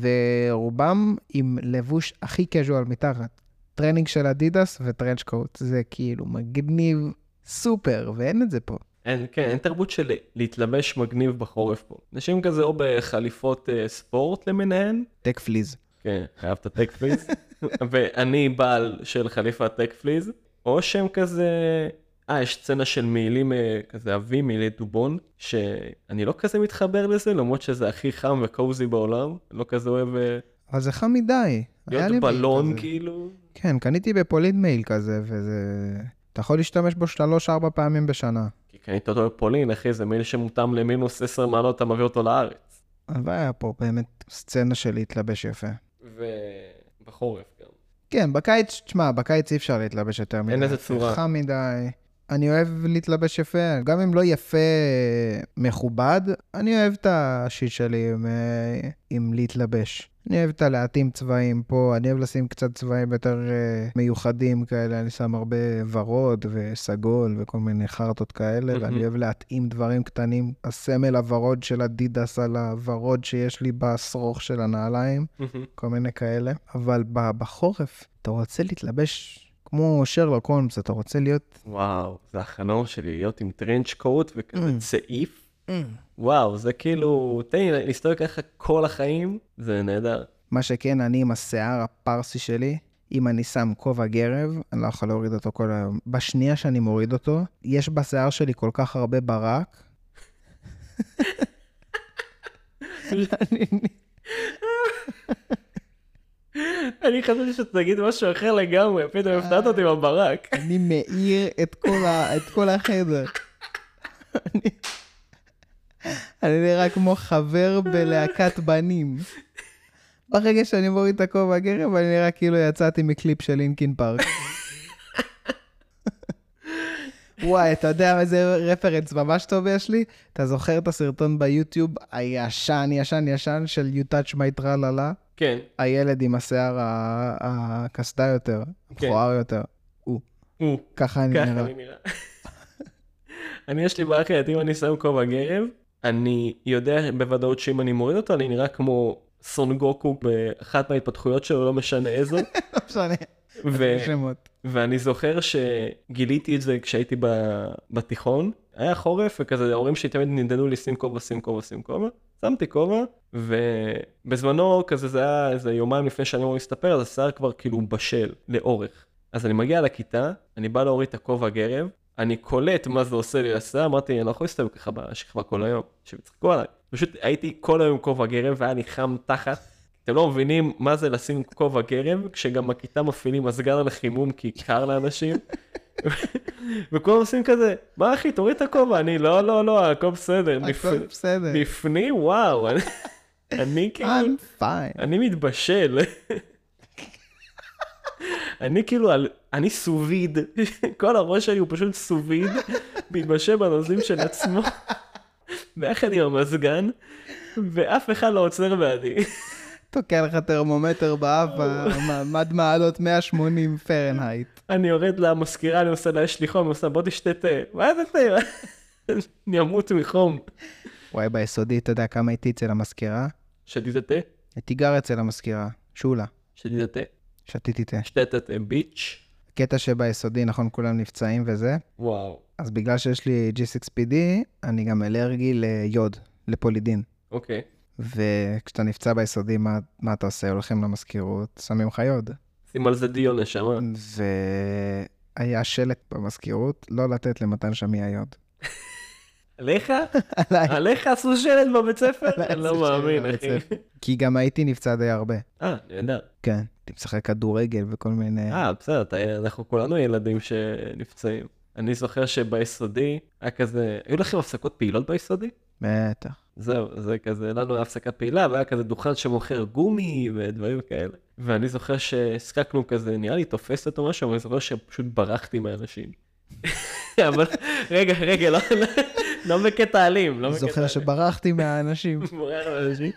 ורובם עם לבוש הכי casual מתחת. טרנינג של אדידס ו trench coat. זה כאילו מגניב סופר, ואין את זה פה. אין, כן, אין תרבות של להתלבש מגניב בחורף פה. אנשים כזה או בחליפות אה, ספורט למיניהן, tech fleece. כן, חייב את ה tech fleece, ואני בעל של חליפת tech fleece, או שהם כזה, אה, יש סצנה של מעילים אה, כזה עבים, מעילי דובון, שאני לא כזה מתחבר לזה, למרות שזה הכי חם וקוזי בעולם, לא כזה אוהב אה, אבל זה חם מדי. להיות בלון. כאילו. כן, קניתי בפולין מייל כזה, וזה... אתה יכול להשתמש בו שלוש-ארבע פעמים בשנה. כי קנית אותו בפולין, אחי, זה מעיל שמותאם למינוס 10 מעלות, אתה מביא אותו לארץ. הלוואי היה פה באמת סצנה של להתלבש יפה. ובחורף גם. כן, בקיץ, תשמע, בקיץ אי אפשר להתלבש יותר מדי. איזה צורה. חם מדי. אני אוהב להתלבש יפה, גם אם לא יפה מכובד, אני אוהב את השיט שלי עם, אה, עם להתלבש. אני אוהב את הלהתאים צבעים פה, אני אוהב לשים קצת צבעים יותר אה, מיוחדים כאלה, אני שם הרבה ורוד וסגול וכל מיני חרטות כאלה, מהמם. ואני אוהב להתאים דברים קטנים. הסמל הוורוד של אדידס על הוורוד שיש לי בשרוך של הנעליים. כל מיני כאלה, אבל בחורף אתה רוצה להתלבש כמו שרלוק הולמס, אתה רוצה להיות... וואו, זה החלום שלי, להיות עם טרנץ' קוט וכזה Mm. וואו, זה כאילו, תן לי להסתובב ככה כל החיים, זה נהדר. מה שכן, אני עם השיער הפרסי שלי, אם אני שם כובע גרב, אני לא יכול להוריד אותו כל היום. בשנייה שאני מוריד אותו, יש בשיער שלי כל כך הרבה ברק. אני- חשבתי שתגיד משהו אחר לגמרי, פתאום הפתעת אותי בברק. אני מאיר את כל, ה, את כל החדר. אני, נראה כמו חבר בלהקת בנים. ברגע שאני מוריד את הכובע הגרב, אני נראה כאילו יצאתי מקליפ של לינקין פארק. וואי, אתה יודע איזה רפרנס ממש טוב יש לי? אתה זוכר את הסרטון ביוטיוב הישן, ישן, ישן של You Touch My Tralala? כן, הילד עם השיער הקסדה יותר, כן. מכוער יותר. הוא. הוא, ככה אני נראה. אני יש לי בעיה אם אני שם כובע גרב, אני יודע בוודאות שאם אני מוריד אותו, אני נראה כמו סון גוקו באחת מההתפתחויות שלו, לא משנה איזו. לא משנה. ו-. ואני זוכר שגיליתי את זה כשהייתי ב- בתיכון, היה חורף וכזה ההורים שלי תמיד נדדו לי שים כובע, שים כובע, שים כובע, שמתי כובע, ובזמנו כזה זה היה איזה יומיים לפני שאני אמור להסתפר, אז השיער כבר כאילו בשל לאורך. אז אני מגיע לכיתה, אני בא להוריד את הכובע גרב, אני קולט מה זה עושה לי לשיער, אמרתי, אני לא יכול להסתובב ככה בשכבה כל היום, שצחקו עליי. פשוט הייתי כל היום כובע גרב והיה לי חם תחת. אתם לא מבינים מה זה לשים כובע גרב, כשגם בכיתה מפעילים מזגן על החימום כי קר לאנשים. וכולם עושים כזה, מה אחי, תוריד את הכובע, אני, לא, לא, לא, הכל בסדר. הכל בסדר. בפנים, וואו, אני- כאילו, I'm fine. אני מתבשל. אני כאילו, על- אני סו-ויד, כל הראש שלי הוא פשוט סו-ויד, מתבשל בנוזלים של עצמו, ביחד עם המזגן, ואף אחד לא עוצר בעדי. תוקע לך טרמומטר באף, מעמד מעלות 180 פרנהייט. אני יורד למזכירה, אני עושה לה, יש לי חום, אני עושה, בוא תשתה תה. מה זה תה? אני אמות מחום. וואי, ביסודי, אתה יודע כמה הייתי אצל המזכירה? שתית תה? הייתי גר אצל המזכירה, שולה. שתית תה? שתיתי תה. שתית תה ביץ'? קטע שביסודי, נכון, כולם נפצעים וזה, וואו. אז בגלל שיש לי G6PD, אני גם אלרגי ליוד, לפולידין. אוקיי. וכשאתה נפצע ביסודי, מה, מה אתה עושה? הולכים למזכירות, שמים לך יוד. שים על זה דיון, נשמה. והיה שלט במזכירות, לא לתת למתן שמיה יוד. עליך? עליך עשו שלט בבית ספר? אני לא מאמין, אחי. כי גם הייתי נפצע די הרבה. אה, נהדר. כן, הייתי משחק כדורגל וכל מיני... אה, בסדר, אנחנו כולנו ילדים שנפצעים. אני זוכר שביסודי היה כזה, היו לכם הפסקות פעילות ביסודי? בטח. זהו, זה כזה, לנו הפסקה פעילה, והיה כזה דוכן שמוכר גומי ודברים כאלה. ואני זוכר שהשחקנו כזה, נראה לי תופסת או משהו, אבל אני זוכר שפשוט ברחתי מאנשים. אבל רגע, רגע, לא, לא, בקטע אלים, לא בקטע זוכר אלים. שברחתי מהאנשים. בורח מאנשים.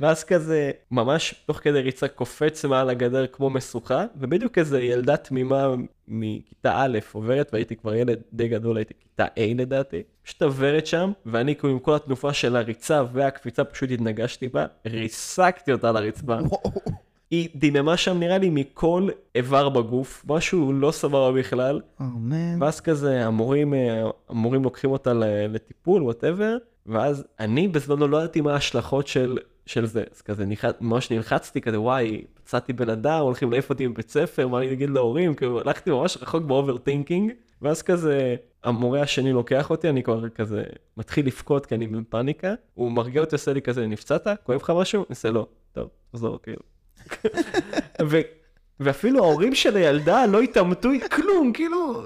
ואז כזה, ממש תוך כדי ריצה קופץ מעל הגדר כמו משוכה, ובדיוק איזה ילדה תמימה מכיתה א' עוברת, והייתי כבר ילד די גדול, הייתי כיתה A לדעתי, פשוט עוברת שם, ואני כאילו עם כל התנופה של הריצה והקפיצה פשוט התנגשתי בה, ריסקתי אותה על הרצפה. היא דיממה שם נראה לי מכל איבר בגוף, משהו לא סבבה בכלל. אמן. ואז כזה המורים, אה, המורים לוקחים אותה לטיפול, whatever, ואז אני בזמנו לא ידעתי מה ההשלכות של, של זה. אז כזה נלחץ, ממש נלחצתי כזה, וואי, פצעתי בן אדם, הולכים להעיף אותי מבית ספר, מה אני אגיד להורים, כאילו הלכתי ממש רחוק ב overthinking, ואז כזה המורה השני לוקח אותי, אני כבר כזה מתחיל לבכות כי אני בפאניקה, הוא מרגיע אותי, עושה לי כזה, נפצעת? כואב לך משהו? אני עושה לא, טוב, תחזור, כאילו. ו... ואפילו ההורים של הילדה לא התעמתו, כלום, כאילו,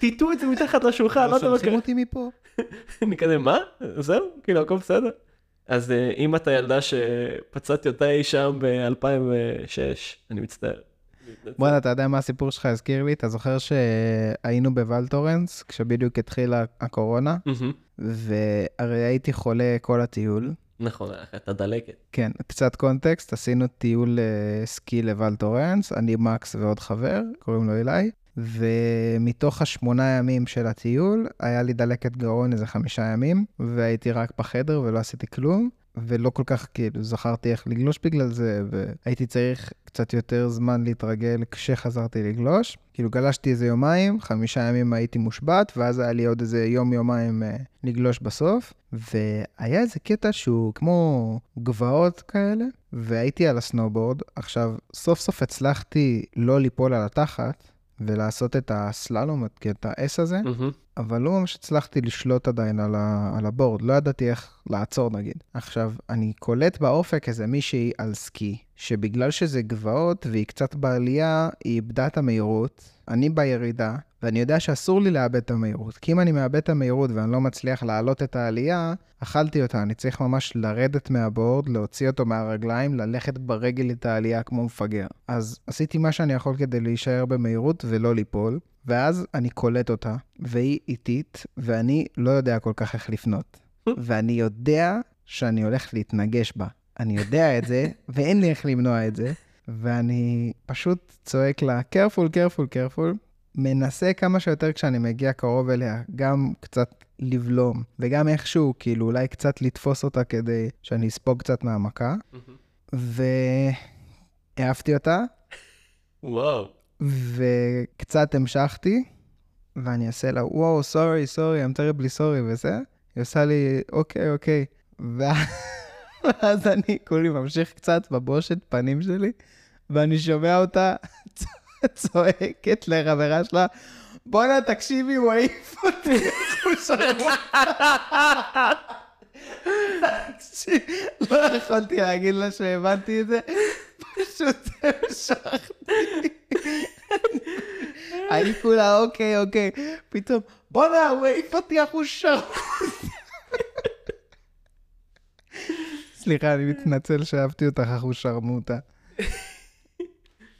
טיטו את זה מתחת לשולחן, לא יודע מה שולחים קרה. אותי מפה. אני כזה, מה? זהו? כאילו, הכל בסדר. אז אה, אם אתה ילדה שפצעתי אותה אי שם ב-2006, אני מצטער. בואנה, אתה יודע מה הסיפור שלך הזכיר לי? אתה זוכר שהיינו בוולטורנס, כשבדיוק התחילה הקורונה. והרי הייתי חולה כל הטיול. נכון, היה לך את הדלקת. כן, קצת קונטקסט, עשינו טיול אה, סקי לוולטורנס, אני מקס ועוד חבר, קוראים לו אליי, ומתוך השמונה ימים של הטיול, היה לי דלקת גרון איזה חמישה ימים, והייתי רק בחדר ולא עשיתי כלום, ולא כל כך כאילו זכרתי איך לגלוש בגלל זה, והייתי צריך קצת יותר זמן להתרגל כשחזרתי לגלוש. כאילו גלשתי איזה יומיים, חמישה ימים הייתי מושבת, ואז היה לי עוד איזה יום-יומיים אה, לגלוש בסוף, והיה איזה קטע שהוא כמו גבעות כאלה, והייתי על הסנובורד. עכשיו, סוף סוף הצלחתי לא ליפול על התחת, ולעשות את הסללום, את האס הזה, מהמם. אבל לא ממש הצלחתי לשלוט עדיין על, ה, על הבורד, לא ידעתי איך לעצור נגיד. עכשיו, אני קולט באופק איזה מישהי על סקי, שבגלל שזה גבעות והיא קצת בעלייה, היא איבדה את המהירות, אני בירידה, ואני יודע שאסור לי לאבד את המהירות, כי אם אני מאבד את המהירות ואני לא מצליח להעלות את העלייה, אכלתי אותה, אני צריך ממש לרדת מהבורד, להוציא אותו מהרגליים, ללכת ברגל את העלייה כמו מפגר. אז עשיתי מה שאני יכול כדי להישאר במהירות ולא ליפול, ואז אני קולט אותה, והיא איטית, ואני לא יודע כל כך איך לפנות. ואני יודע שאני הולך להתנגש בה. אני יודע את זה, ואין לי איך למנוע את זה, ואני פשוט צועק לה, careful, careful, careful, מנסה כמה שיותר כשאני מגיע קרוב אליה, גם קצת לבלום, וגם איכשהו, כאילו, אולי קצת לתפוס אותה כדי שאני אספוג קצת מהמכה, והעפתי אותה, וואו. וקצת המשכתי, ואני אעשה לה, וואו, סורי, סורי, I'm terribly sorry, וזה. היא עושה לי, אוקיי, אוקיי. ואז- אני כולי ממשיך קצת בבושת פנים שלי, ואני שומע אותה צועקת לחברה שלה, בואנה, תקשיבי, הוא העיף אותי. הוא שרמוט." תקשיב, לא יכולתי להגיד לה שהבנתי את זה, פשוט המשכתי. אני כולה, אוקיי, אוקיי. פתאום, בואנה, הוא העיף אותי אחוז שרמוט. סליחה, אני מתנצל שאהבתי אותך אחוז שרמוטה.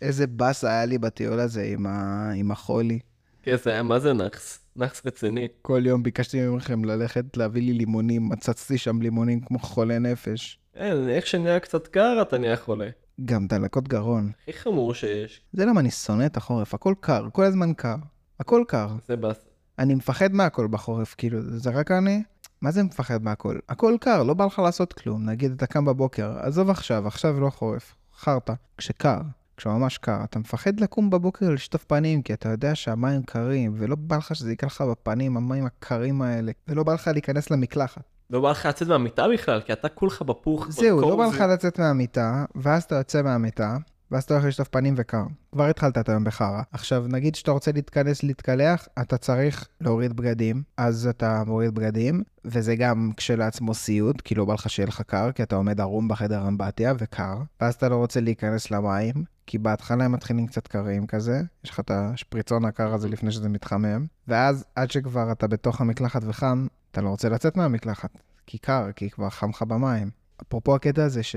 איזה באסה היה לי בטיול הזה עם, ה... עם החולי. כן, זה היה מה זה נאחס? נאחס רציני. כל יום ביקשתי מכם ללכת להביא לי לימונים, מצצתי שם לימונים כמו חולה נפש. אין, איך שנהיה קצת קר אתה נהיה חולה. גם דלקות גרון. הכי חמור שיש, זה למה אני שונא את החורף, הכל קר, כל הזמן קר. הכל קר. זה באסה. אני מפחד מהכל בחורף, כאילו, זה רק אני? מה זה מפחד מהכל? הכל קר, לא בא לך לעשות כלום. נגיד, אתה קם בבוקר, עזוב עכשיו, עכשיו לא חורף, חרטא. כשקר, כשממש קר, אתה מפחד לקום בבוקר לשטוף פנים, כי אתה יודע שהמים קרים, ולא בא לך שזה ייכנס לך בפנים, המים הקרים האלה, ולא בא לך להיכנס למקלחת. לא בא לך לצאת מהמיטה בכלל, כי אתה כולך בפוך. זהו, לא בא לך לצאת מהמיטה, ואז אתה יוצא מהמיטה, ואז אתה הולך לשטוף פנים וקר. כבר התחלת את היום בחרא. עכשיו, נגיד שאתה רוצה להתכנס להתקלח, אתה צריך להוריד בגדים, אז אתה מוריד בגדים, וזה גם כשלעצמו סיוט, כי לא בא לך שיהיה לך קר, כי אתה עומד ערום בחדר אמבטיה וקר, ואז אתה לא רוצה להיכנס למים, כי בהתחלה הם מתחילים קצת קרים כזה, יש לך את השפריצון הקר הזה לפני שזה מתחמם, ואז עד שכבר אתה בתוך המקלחת וחם, אתה לא רוצה לצאת מהמקלחת, כי קר, כי כבר חם לך במים. אפרופו הקטע הזה ש...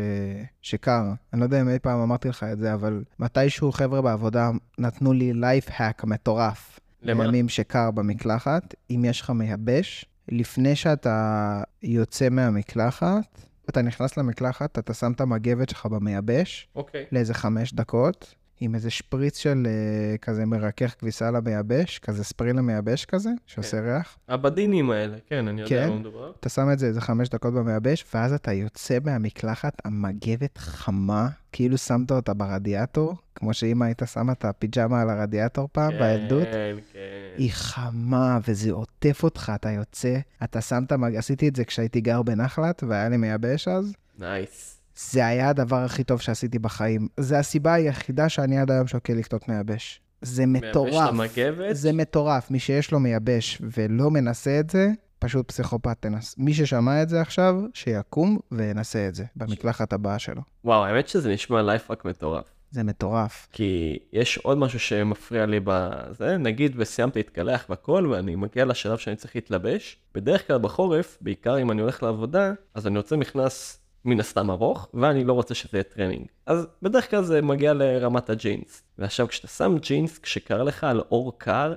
שקר, אני לא יודע אם אי פעם אמרתי לך את זה, אבל מתישהו חבר'ה בעבודה נתנו לי לייף האק מטורף. למה? בימים שקר במקלחת, אם יש לך מייבש, לפני שאתה יוצא מהמקלחת, אתה נכנס למקלחת, אתה שם את המגבת שלך במייבש אוקיי. לאיזה חמש דקות, עם איזה שפריץ של אה, כזה מרכך כביסה למייבש, כזה ספרי למייבש כזה, שעושה ריח. הבדינים האלה, כן, אני יודע כן. מה מדובר. אתה שם את זה איזה חמש דקות במייבש, ואז אתה יוצא מהמקלחת, המגבת חמה, כאילו שמת אותה ברדיאטור, כמו שאמא הייתה שמה את הפיג'מה על הרדיאטור פעם, בילדות. כן, כן. היא חמה, וזה עוטף אותך, אתה יוצא, אתה שם את המג... עשיתי את זה כשהייתי גר בנחלת, והיה לי מייבש אז. nice. זה היה הדבר הכי טוב שעשיתי בחיים. זה הסיבה היחידה שאני עד היום שוקל לקנות מייבש. זה מטורף. מייבש למגבת? זה מטורף. מי שיש לו מייבש ולא מנסה את זה, פשוט פסיכופת תנס. מי ששמע את זה עכשיו, שיקום וינסה את זה במקלחת הבאה שלו. וואו, האמת שזה נשמע life hack מטורף. זה מטורף. כי יש עוד משהו שמפריע לי בזה, נגיד וסיימתי להתקלח והכל, ואני מגיע לשלב שאני צריך להתלבש. בדרך כלל בחורף, בעיקר אם אני הולך לעבודה, אז אני רוצה מכנס מן הסתם ארוך, ואני לא רוצה שזה יהיה טרנינג. אז בדרך כלל זה מגיע לרמת הג'ינס. ועכשיו כשאתה שם ג'ינס, כשקר לך על עור קר,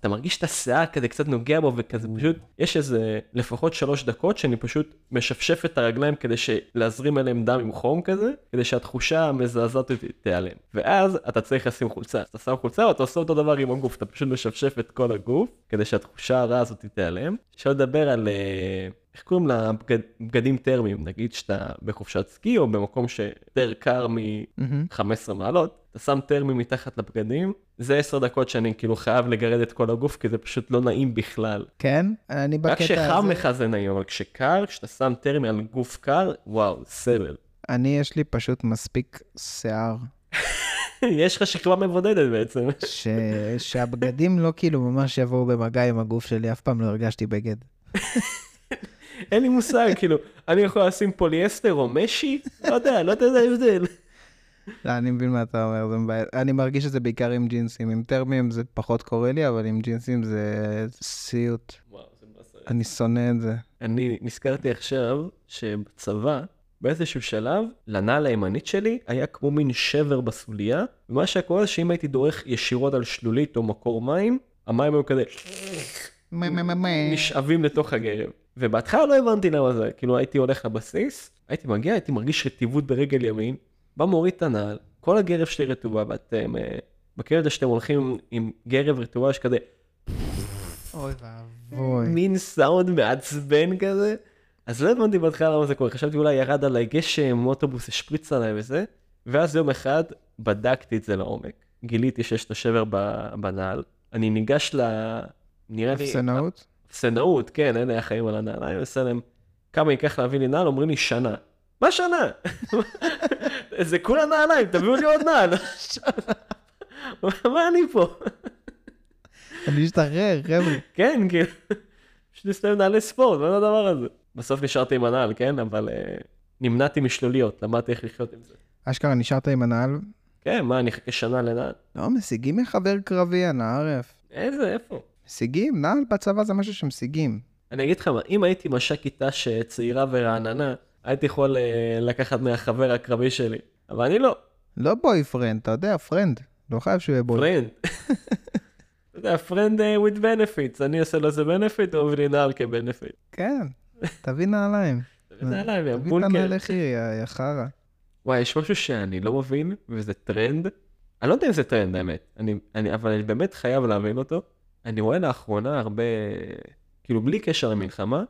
אתה מרגיש את השיער כזה קצת נוגע בו, וכזה פשוט, יש איזה לפחות שלוש דקות שאני פשוט משפשף את הרגליים כדי להזרים אליהם דם עם חום כזה, כדי שהתחושה המזעזעת תיעלם. ואז אתה צריך לשים חולצה. אתה שם חולצה ואתה עושה אותו דבר עם הגוף, אתה פשוט משפשף את כל הגוף, כדי שהתחושה הרעה הזאת תיעלם. אפשר לדבר על... איך קוראים לבגדים טרמיים? נגיד שאתה בחופשת סקי או במקום שיותר קר מ-15 מעלות, אתה שם טרמי מתחת לבגדים, זה 10 דקות שאני כאילו חייב לגרד את כל הגוף, כי זה פשוט לא נעים בכלל. כן? אני בקטע רק הזה... כשחם לך זה נעים, אבל כשקר, כשאתה שם תרמי על גוף קר, וואו, סבל. אני, יש לי פשוט מספיק שיער. יש לך שכבה מבודדת בעצם. ש... שהבגדים לא כאילו ממש יבואו במגע עם הגוף שלי, אף פעם לא הרגשתי בגד. אין לי מושג, כאילו, אני יכול לשים פוליאסטר או משי? לא יודע, לא יודע את ההבדל. לא, אני מבין מה אתה אומר, זה מבעיה. אני מרגיש את זה בעיקר עם ג'ינסים. עם טרמים זה פחות קורה לי, אבל עם ג'ינסים זה סיוט. אני שונא את זה. אני נזכרתי עכשיו שבצבא, באיזשהו שלב, לנעל הימנית שלי היה כמו מין שבר בסוליה, ומה שהיה קורה זה שאם הייתי דורך ישירות על שלולית או מקור מים, המים היו כזה נשאבים לתוך הגרב. ובהתחלה לא הבנתי למה זה, כאילו הייתי הולך לבסיס, הייתי מגיע, הייתי מרגיש רטיבות ברגל ימין, בא מוריד את הנעל, כל הגרב שלי רטובה, ואתם מכירים את זה שאתם הולכים עם גרב רטובה, יש כזה אוי ואבוי. מין סאונד מעצבן כזה. אז לא הבנתי בהתחלה למה זה קורה, חשבתי אולי ירד עליי גשם, אוטובוס השפריץ עליי וזה, ואז יום אחד בדקתי את זה לעומק. גיליתי שיש את השבר בנעל, אני ניגש ל... נראה לי... אפסנאות? אפסנאות, כן, אלה החיים על הנעליים, להם, כמה ייקח להביא לי נעל? אומרים לי שנה. מה שנה? זה כולה נעליים, תביאו לי עוד נעל. מה אני פה? אני משתחרר, חבר'ה. כן, כאילו, פשוט נסתיים נעלי ספורט, מה זה הדבר הזה? בסוף נשארתי עם הנעל, כן? אבל אה, נמנעתי משלוליות, למדתי איך לחיות עם זה. אשכרה נשארת עם הנעל? כן, מה, אני אחכה שנה לנעל? לא, משיגים מחבר קרבי, אנא ערף. איזה, איפה? משיגים, נעל בצבא זה משהו שמשיגים. אני אגיד לך מה, אם הייתי מש"קית ת"ש צעירה ורעננה, הייתי יכול אה, לקחת מהחבר הקרבי שלי, אבל אני לא, לא boyfriend, אתה יודע, friend. לא חייב שהוא יהיה boy. friend. אתה יודע, friend אה, with benefits, אני אעשה לו איזה benefit, הוא מביא לי נעל כ benefit. כן, תביא נעליים. נעליים, יא תביא את בונקר. הנעלי חירי, יא חרא. וואי, יש משהו שאני לא מבין, וזה טרנד. אני לא יודע אם זה טרנד, האמת, אני, אני, אבל אני באמת חייב להבין אותו. אני רואה לאחרונה הרבה, כאילו בלי קשר למלחמה,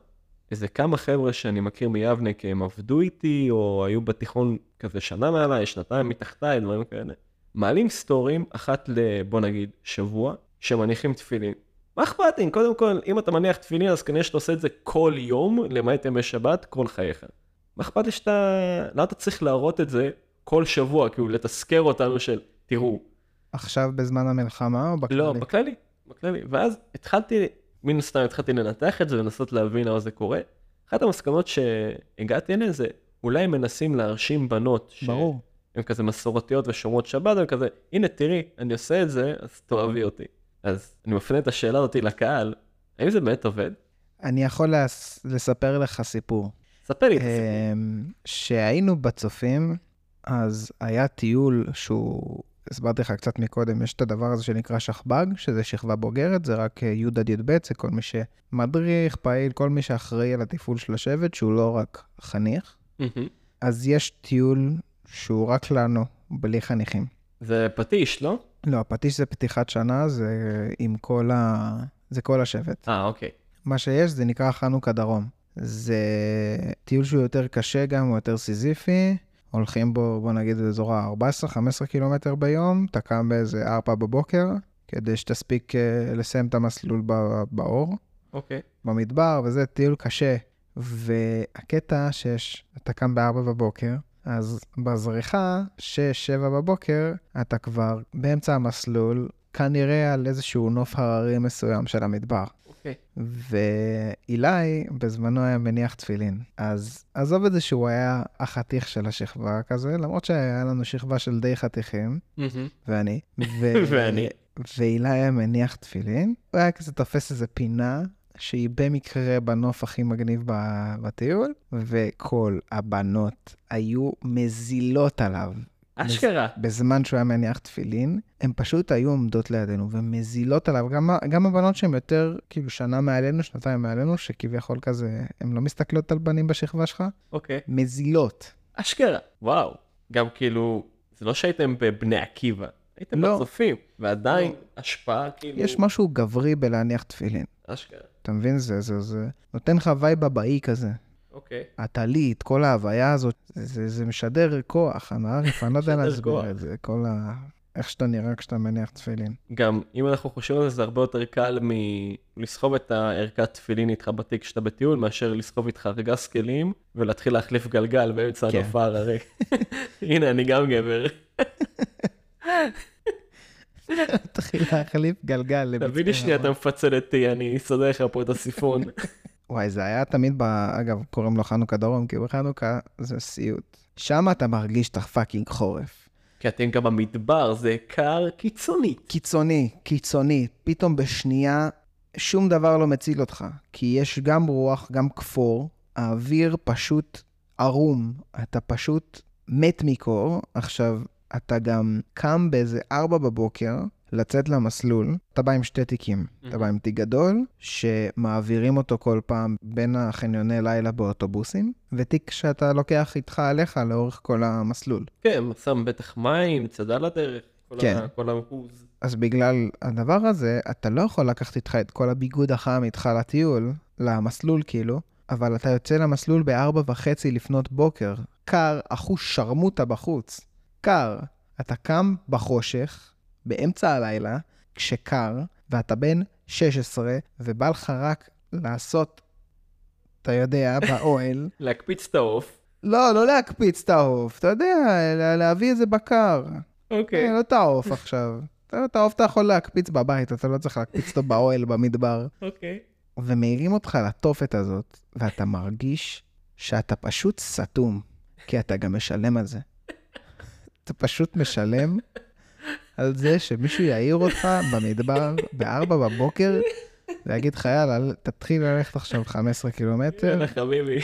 איזה כמה חבר'ה שאני מכיר מיבנה, כי הם עבדו איתי, או היו בתיכון כזה שנה מעליי, שנתיים מתחתיי, דברים כאלה. מעלים סטורים אחת ל... בוא נגיד, שבוע, שמניחים תפילין. מה אכפת לי? קודם כל, אם אתה מניח תפילין, אז כנראה שאתה עושה את זה כל יום, למעט ימי שבת, כל חייך. מה אכפת לי שאתה... למה אתה צריך להראות את זה כל שבוע, כאילו לתזכר אותנו של, תראו, עכשיו בזמן המלחמה או בכללי? לא, בכללי, בכללי. ואז התחלתי, מן הסתם התחלתי לנתח את זה ולנסות להבין למה זה קורה. אחת המסקנות שהגעתי אליהן זה, אולי מנסים להרשים בנות. ש- ברור. הן כזה מסורתיות ושומרות שבת, הן כזה, הנה תראי, אני עושה את זה, אז תאהבי אותי. אז אני מפנה את השאלה אותי לקהל, האם זה באמת עובד? אני יכול לס- לספר לך סיפור. ספר לי את הסיפור. אמ, שהיינו בצופים, אז היה טיול שהוא, הסברתי לך קצת מקודם, יש את הדבר הזה שנקרא שכב"ג, שזה שכבה בוגרת, זה רק אה, י' עד י"ב, זה כל מי שמדריך, פעיל, כל מי שאחראי על התפעול של השבט, שהוא לא רק חניך. מהמם. אז יש טיול שהוא רק לנו, בלי חניכים. זה פטיש, לא? לא, הפטיש זה פתיחת שנה, זה עם כל ה... זה כל השבט. אה, אוקיי. מה שיש זה נקרא חנוכה דרום. זה טיול שהוא יותר קשה גם, הוא יותר סיזיפי. הולכים בו, בוא נגיד, באזור ה-14-15 קילומטר ביום, אתה קם באיזה 4 בבוקר, כדי שתספיק אה, לסיים את המסלול באור, אוקיי. במדבר, וזה טיול קשה. והקטע שיש, אתה קם ב-4 בבוקר, אז בזריחה, 6-7 בבוקר, אתה כבר באמצע המסלול, כנראה על איזשהו נוף הררי מסוים של המדבר. אוקיי. ואילי בזמנו היה מניח תפילין. אז עזוב את זה שהוא היה החתיך של השכבה כזה, למרות שהיה לנו שכבה של די חתיכים, מהמם. ואני. ו... ואני. ואילי היה מניח תפילין, הוא היה כזה תופס איזה פינה. שהיא במקרה בנוף הכי מגניב ב- בטיול, וכל הבנות היו מזילות עליו. אשכרה. בזמן שהוא היה מניח תפילין, הן פשוט היו עומדות לידינו ומזילות עליו. גם, גם הבנות שהן יותר, כאילו, שנה מעלינו, שנתיים מעלינו, שכביכול כזה, הן לא מסתכלות על בנים בשכבה שלך, אוקיי. מזילות. אשכרה. וואו. גם כאילו, זה לא שהייתם בבני עקיבא, הייתם לא. בצופים, ועדיין השפעה כאילו... יש משהו גברי בלהניח תפילין. אשכרה. אתה מבין? זה, זה, זה נותן לך vibe אבהי כזה. אוקיי. הטלית, כל ההוויה הזאת, זה, זה, משדר כוח, אני לא יודע להסביר. את זה, כל ה... איך שאתה נראה כשאתה מניח תפילין. גם אם אנחנו חושבים על זה, זה הרבה יותר קל מלסחוב את הערכת תפילין איתך בתיק כשאתה בטיול, מאשר לסחוב איתך ארגז כלים ולהתחיל להחליף גלגל באמצע כן. הנוף ההררי. הנה, אני גם גבר. תתחיל להחליף גלגל. תביא לי שנייה. אתה מפצל אותי, אני אסדר לך פה את הסיפון. וואי, זה היה תמיד, ב... אגב, קוראים לו חנוכה דרום, כי בחנוכה זה סיוט. שם אתה מרגיש את הפאקינג חורף. כי אתם גם במדבר, זה קר קיצוני. קיצוני, קיצוני. פתאום בשנייה שום דבר לא מציל אותך. כי יש גם רוח, גם כפור, האוויר פשוט ערום. אתה פשוט מת מקור. עכשיו, אתה גם קם באיזה ארבע בבוקר לצאת למסלול. אתה בא עם שתי תיקים. אתה בא עם תיק גדול, שמעבירים אותו כל פעם בין החניוני לילה באוטובוסים, ותיק שאתה לוקח איתך עליך לאורך כל המסלול. כן, שם בטח מים, צדה לדרך, כל כן. ה- כל ההוז. אז בגלל הדבר הזה, אתה לא יכול לקחת איתך את כל הביגוד החם איתך לטיול, למסלול כאילו, אבל אתה יוצא למסלול בארבע וחצי לפנות בוקר. קר, אחוז שרמוטה בחוץ. קר. אתה קם בחושך, באמצע הלילה, כשקר, ואתה בן 16, ובא לך רק לעשות, אתה יודע, באוהל, להקפיץ את העוף. לא, לא להקפיץ את העוף, אתה יודע, לה- להביא איזה בקר. אוקיי. כן, לא את העוף עכשיו. את העוף אתה יכול להקפיץ בבית, אתה לא צריך להקפיץ אותו באוהל במדבר. אוקיי. ומעירים אותך לתופת הזאת, ואתה מרגיש שאתה פשוט סתום, כי אתה גם משלם על זה. אתה פשוט משלם על זה שמישהו יעיר אותך במדבר ב-4 בבוקר, ויגיד לך, יאללה, תתחיל ללכת עכשיו 15 קילומטר. יאללה חביבי.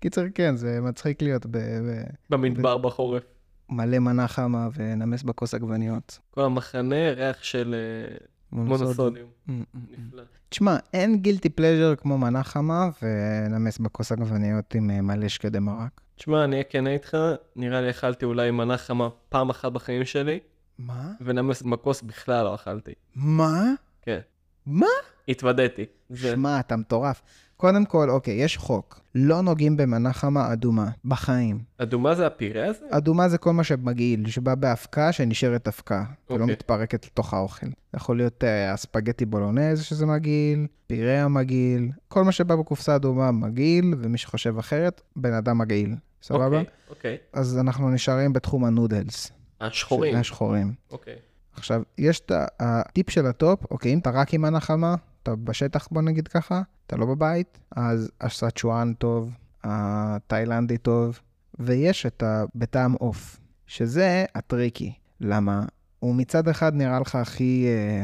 קיצר, כן, זה מצחיק להיות ב- במדבר בחורף. במלא מנה חמה ונמס בכוס עגבניות. כל המחנה ריח של אה, מונוסודיום. Mm, נפלא. תשמע, אין גילטי פלז'ר כמו מנה חמה ונמס בכוס עגבניות עם אה, מלא שקדי מרק. תשמע, אני אהיה כן איתך, נראה לי אכלתי אולי מנה חמה פעם אחת בחיים שלי, מה? ונמס בכוס בכלל לא אכלתי. מה? כן. מה? התוודעתי. שמע, אתה מטורף. קודם כל, אוקיי, יש חוק. לא נוגעים במנה חמה אדומה, בחיים. אדומה זה הפירה הזה? אדומה זה כל מה שמגעיל, שבא באבקה, שנשארת אבקה, ולא אוקיי. מתפרקת לתוך האוכל. יכול להיות אה, הספגטי בולונז שזה מגעיל, פירה מגעיל, כל מה שבא בקופסה אדומה מגעיל, ומי שחושב אחרת, בן אדם מגעיל. סבבה? אוקיי, אוקיי. אז אנחנו נשארים בתחום הנודלס. השחורים. השחורים. אוקיי. עכשיו, יש את הטיפ של הטופ, אוקיי, אם אתה רק עם מנה חמה, אתה בשטח בוא נגיד ככה, אתה לא בבית, אז הסצ'ואן טוב, התאילנדי טוב, ויש את. בטעם עוף, שזה ה tricky. למה? הוא מצד אחד נראה לך הכי אה,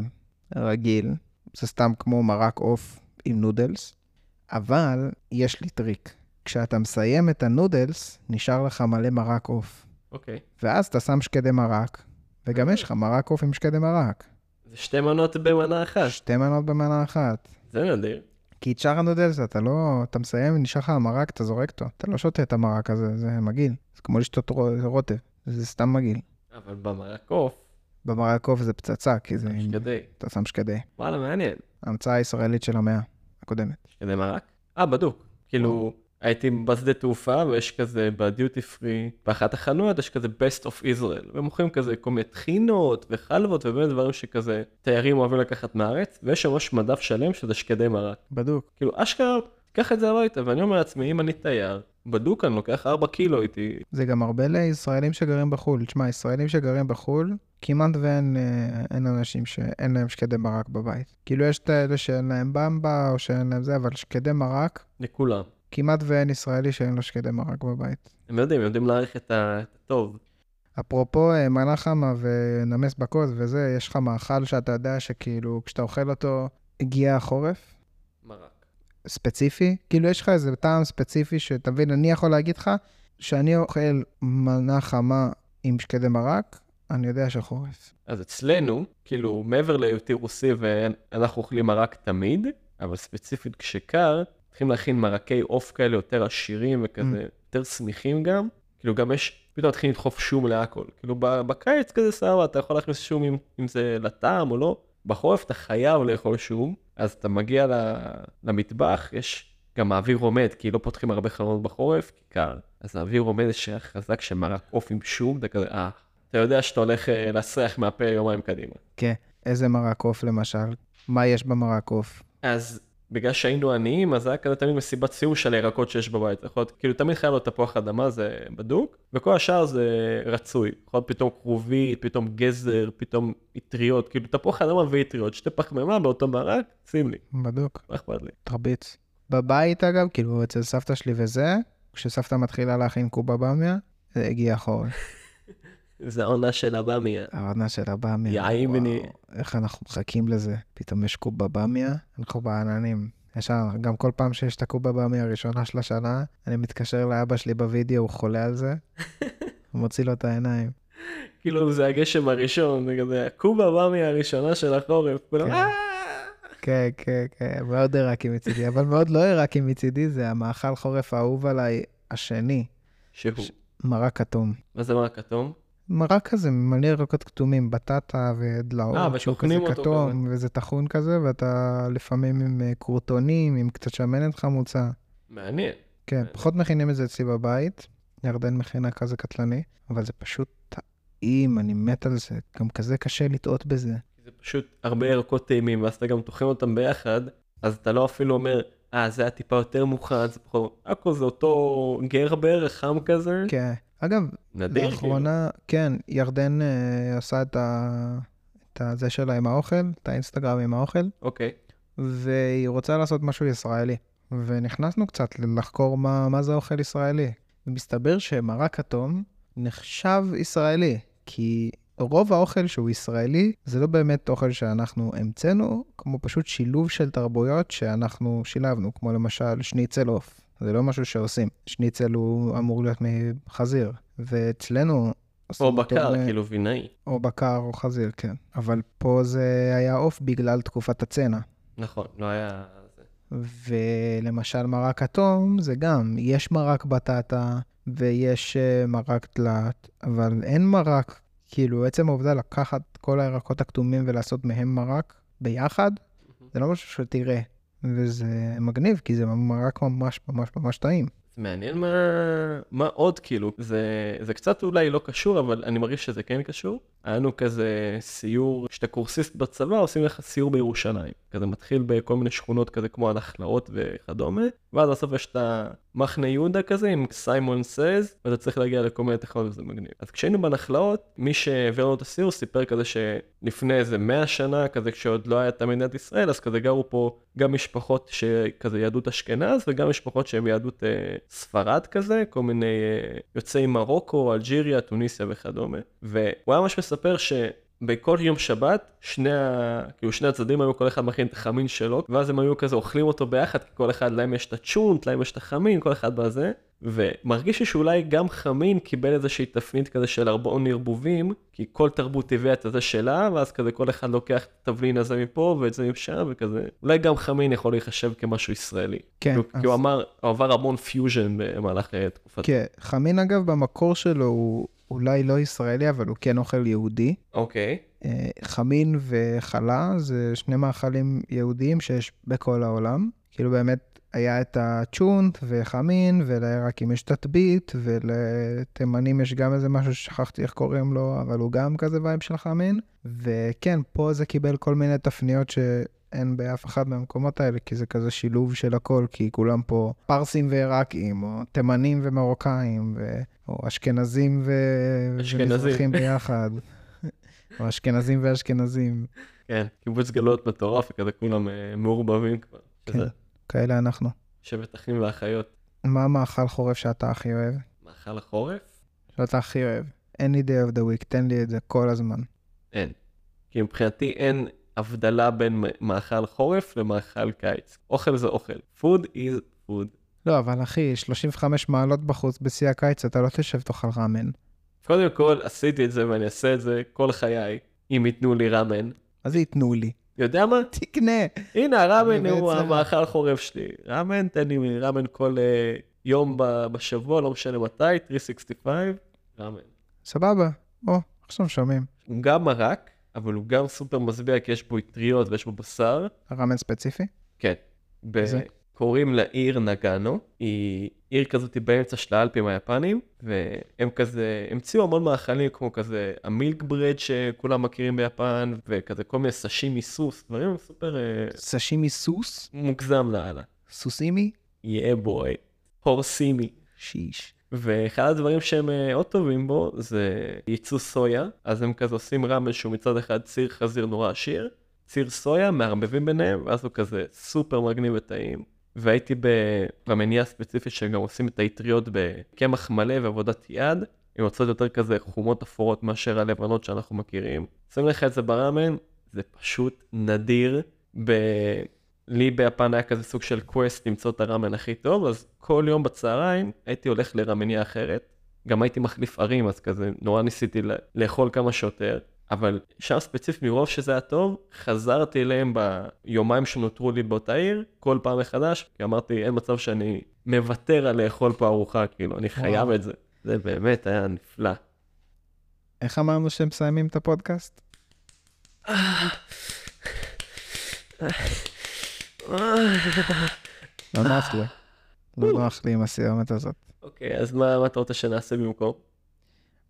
רגיל, זה סתם כמו מרק עוף עם נודלס, אבל יש לי טריק. כשאתה מסיים את הנודלס, נשאר לך מלא מרק עוף. אוקיי. ואז אתה שם שקדי מרק, וגם יש לך מרק עוף עם שקדי מרק. זה שתי מנות במנה אחת. שתי מנות במנה אחת. זה נדיר. כי את שאר הנודלס אתה לא, אתה מסיים, נשאר לך המרק, אתה זורק אותו. אתה לא שותה את המרק הזה, זה מגעיל. זה כמו לשתות רו- רוטב, זה סתם מגעיל. אבל במרק עוף, במרק עוף זה פצצה, כי זה... שקדי. אתה שם שקדי. וואלה, מעניין. המצאה הישראלית של המאה הקודמת. שקדי מרק? אה, בדוק. כאילו, הייתי בשדה תעופה, ויש כזה בדיוטי פרי, באחת החנויות יש כזה best of Israel, ומוכרים כזה כל מיני טחינות וחלבות ובאמת דברים שכזה תיירים אוהבים לקחת מהארץ, ויש ממש מדף שלם שזה שקדי מרק. בדוק. כאילו, אשכרה, תיקח את זה הביתה, ואני אומר לעצמי, אם אני תייר, בדוק אני לוקח 4 קילו איתי. זה גם הרבה לישראלים שגרים בחו"ל. תשמע, ישראלים שגרים בחו"ל, כמעט ואין אה, אין אנשים שאין להם שקדי מרק בבית. כאילו, יש את האלה שאין להם במבה, או שאין להם זה, אבל שקדי מרק, לכולם. כמעט ואין ישראלי שאין לו שקדי מרק בבית. הם יודעים, הם יודעים להעריך את הטוב. אפרופו אה, מנה חמה ונמס בכוס וזה, יש לך מאכל שאתה יודע שכאילו, כשאתה אוכל אותו, הגיע החורף? מרק. ספציפי? כאילו, יש לך איזה טעם ספציפי שאתה מבין, אני יכול להגיד לך שאני אוכל מנה חמה עם שקדי מרק, אני יודע שחורף. אז אצלנו, כאילו, מעבר להיותי רוסי ואנחנו אוכלים מרק תמיד, אבל ספציפית כשקר, צריכים להכין מרקי עוף כאלה יותר עשירים וכזה, יותר שמיכים גם. כאילו גם יש, פתאום מתחילים לדחוף שום להכל. כאילו בקיץ כזה סבבה, אתה יכול להכניס שום אם, אם זה לטעם או לא. בחורף אתה חייב לאכול שום, אז אתה מגיע למטבח, יש גם האוויר עומד, כי לא פותחים הרבה חלונות בחורף, כי קר. אז האוויר עומד יש ריח חזק של מרק עוף עם שום, אתה כזה, אה, אתה יודע שאתה הולך אה, להסריח מהפה יומיים קדימה. כן. איזה מרק עוף למשל? מה יש במרק עוף? אז בגלל שהיינו עניים, אז היה כזה תמיד מסיבת סיום של הירקות שיש בבית. יכול להיות, כאילו תמיד חייב להיות תפוח אדמה, זה בדוק, וכל השאר זה רצוי. יכול להיות פתאום כרובית, פתאום גזר, פתאום אטריות, כאילו תפוח אדמה ואטריות, שתי פחמימה באותו מרק, שים לי, בדוק. לא אכפת לי. תרביץ. בבית אגב, כאילו אצל סבתא שלי וזה, כשסבתא מתחילה להכין קובה במיה, זה הגיע החורף. זה העונה של הבמיה. העונה של אימני. וואו, איך אנחנו מחכים לזה. פתאום יש קובה במיה, אנחנו בעננים. ישר, גם כל פעם שיש את הקובה במיה הראשונה של השנה, אני מתקשר לאבא שלי בווידאו, הוא חולה על זה, הוא מוציא לו את העיניים. כאילו זה הגשם הראשון, זה כזה, קובה במיה הראשונה של החורף. כולם, כן. "אה!" כן, כן, כן, מאוד עיראקי מצידי, אבל מאוד לא עיראקי מצידי, זה המאכל חורף האהוב עליי השני, שהוא. מרק כתום. מה זה מרק כתום? מרק כזה מלא ירקות כתומים, בטטה אה, ודלעות, שהוא כזה וטוחנים אותו כתום, וזה טחון כזה, ואתה לפעמים עם אה, קורטונים, עם קצת שמנת חמוצה. מעניין. כן, אה. פחות מכינים את זה אצלי בבית, ירדן מכינה כזה קטלני, אבל זה פשוט טעים, אני מת על זה. גם כזה קשה לטעות בזה. זה פשוט הרבה ירקות טעימים, ואז אתה גם טוחן אותם ביחד, אז אתה לא אפילו אומר, אה, זה היה טיפה יותר מוכן, זה פחות, הכל זה אותו גר בערך, חם כזה. כן. אגב, נדיר, כאילו. לאחרונה, כן, ירדן אה, עשה את ה... את הזה שלה עם האוכל, את האינסטגרם עם האוכל, אוקיי. והיא רוצה לעשות משהו ישראלי. ונכנסנו קצת לחקור מה, מה זה אוכל ישראלי. ומסתבר שמרק כתום נחשב ישראלי, כי רוב האוכל שהוא ישראלי זה לא באמת אוכל שאנחנו המצאנו, כמו פשוט שילוב של תרבויות שאנחנו שילבנו, כמו למשל שניצל עוף. זה לא משהו שעושים. שניצל הוא אמור להיות מחזיר, ואצלנו... או בקר, ב- כאילו וינאי. או בקר או חזיר, כן. אבל פה זה היה עוף בגלל תקופת הצנע. נכון, לא היה... ולמשל מרק כתום זה גם, יש מרק בטטה ויש אה, מרק תלת, אבל אין מרק, כאילו עצם העובדה לקחת כל הירקות הכתומים ולעשות מהם מרק ביחד, זה לא משהו שתראה. וזה מגניב, כי זה מרק ממש ממש ממש טעים. מעניין מה, מה עוד כאילו, זה, זה קצת אולי לא קשור, אבל אני מרגיש שזה כן קשור. היה לנו כזה סיור, כשאתה קורסיסט בצבא עושים לך סיור בירושלים. כזה מתחיל בכל מיני שכונות כזה כמו הנחלאות וכדומה, ואז בסוף יש את המחנה יהודה כזה עם Simon says, ואתה צריך להגיע לכל מיני טכנולוגיות, זה מגניב. אז כשהיינו בנחלאות, מי שהעביר לנו את הסיור סיפר כזה שלפני איזה 100 שנה, כזה כשעוד לא הייתה מדינת ישראל, אז כזה גרו פה גם משפחות שכזה יהדות אשכנז, וגם משפחות שהן יהדות אה, ספרד כזה, כל מיני אה, יוצאי מרוקו, אלג'יריה, טוניסיה וכדומה. והוא היה ממש מספר ש... בכל יום שבת, שני, ה... כאילו שני הצדדים היו כל אחד מכין את החמין שלו, ואז הם היו כזה אוכלים אותו ביחד, כי כל אחד להם יש את הצ'ונט, להם יש את החמין, כל אחד בזה, ומרגיש לי שאולי גם חמין קיבל איזושהי תפנית כזה של ארבעון ערבובים, כי כל תרבות הביאה את הזה שלה, ואז כזה כל אחד לוקח את התבלין הזה מפה ואת זה משם, וכזה, אולי גם חמין יכול להיחשב כמשהו ישראלי. כן, כאילו, אז- כי הוא אמר, הוא עבר המון פיוז'ן במהלך אה, תקופת... כן, חמין אגב במקור שלו הוא אולי לא ישראלי, אבל הוא כן אוכל יהודי. אוקיי, אה, חמין וחלה זה שני מאכלים יהודיים שיש בכל העולם. כאילו באמת היה את הצ'ונט וחמין, ולעיראקים יש ת'טבית, ולתימנים יש גם איזה משהו ששכחתי איך קוראים לו, אבל הוא גם כזה vibe של חמין. וכן, פה זה קיבל כל מיני תפניות שאין באף אחד מהמקומות האלה, כי זה כזה שילוב של הכל, כי כולם פה פרסים ועיראקים, או תימנים ומרוקאים, ו... או אשכנזים ו... ומזרחים ביחד. או אשכנזים ואשכנזים. כן, קיבוץ גלויות מטורף, וכזה כולם אה, מעורבבים כבר. כן. כאלה אנחנו. שבט אחים ואחיות. מה המאכל חורף שאתה הכי אוהב? מאכל החורף? שאתה הכי אוהב. any day of the week, תן לי את זה כל הזמן. אין. כי מבחינתי אין הבדלה בין מאכל חורף למאכל קיץ. אוכל זה אוכל. food is food. לא, אבל אחי, 35 מעלות בחוץ בשיא הקיץ, אתה לא תשב תאכל ראמן. קודם כל, עשיתי את זה ואני אעשה את זה כל חיי, אם ייתנו לי ראמן. אז ייתנו לי. יודע מה? תקנה. הנה, הראמן הוא בעצם- המאכל חורף שלי. ראמן, תן לי ראמן כל אה, יום בשבוע, לא משנה מתי, 365, ראמן. סבבה. או, עכשיו שומעים. גם מרק, אבל הוא גם סופר משביע, כי יש בו אטריות ויש בו בשר. ראמן ספציפי? כן. ב- זה? קוראים לה עיר נגאנו, היא עיר כזאת באמצע של האלפים היפנים, והם כזה המציאו המון מאכלים כמו כזה ה milk bread שכולם מכירים ביפן, וכזה כל מיני סשימי סוס, דברים סופר אה, סשימי סוס? מוגזם לאללה. סוסימי? יא בוי, הורסימי. שיש. ואחד הדברים שהם אה, טובים בו זה ייצוא סויה, אז הם כזה עושים רמל שהוא מצד אחד ציר חזיר נורא עשיר, ציר סויה, מערבבים ביניהם, ואז הוא כזה סופר מגניב וטעים. והייתי ברמניה ספציפית שגם עושים את האטריות בקמח מלא ועבודת יד, עם יוצאות יותר כזה חומות אפורות מאשר הלבנות שאנחנו מכירים. שים לך את זה ברמן, זה פשוט נדיר. ב... לי ביפן היה כזה סוג של קווסט למצוא את הרמן הכי טוב, אז כל יום בצהריים הייתי הולך לרמניה אחרת. גם הייתי מחליף ערים, אז כזה נורא ניסיתי לאכול כמה שיותר. אבל שם ספציפית מרוב שזה היה טוב, חזרתי אליהם ביומיים שנותרו לי באותה עיר, כל פעם מחדש, כי אמרתי, אין מצב שאני מוותר על לאכול פה ארוחה, כאילו, אני חייב וואו. את זה. זה באמת היה נפלא. איך אמרנו שהם מסיימים את הפודקאסט? לא נוח לי. לא נוח לי עם הסיומת הזאת. אוקיי, אז מה אתה רוצה שנעשה במקום?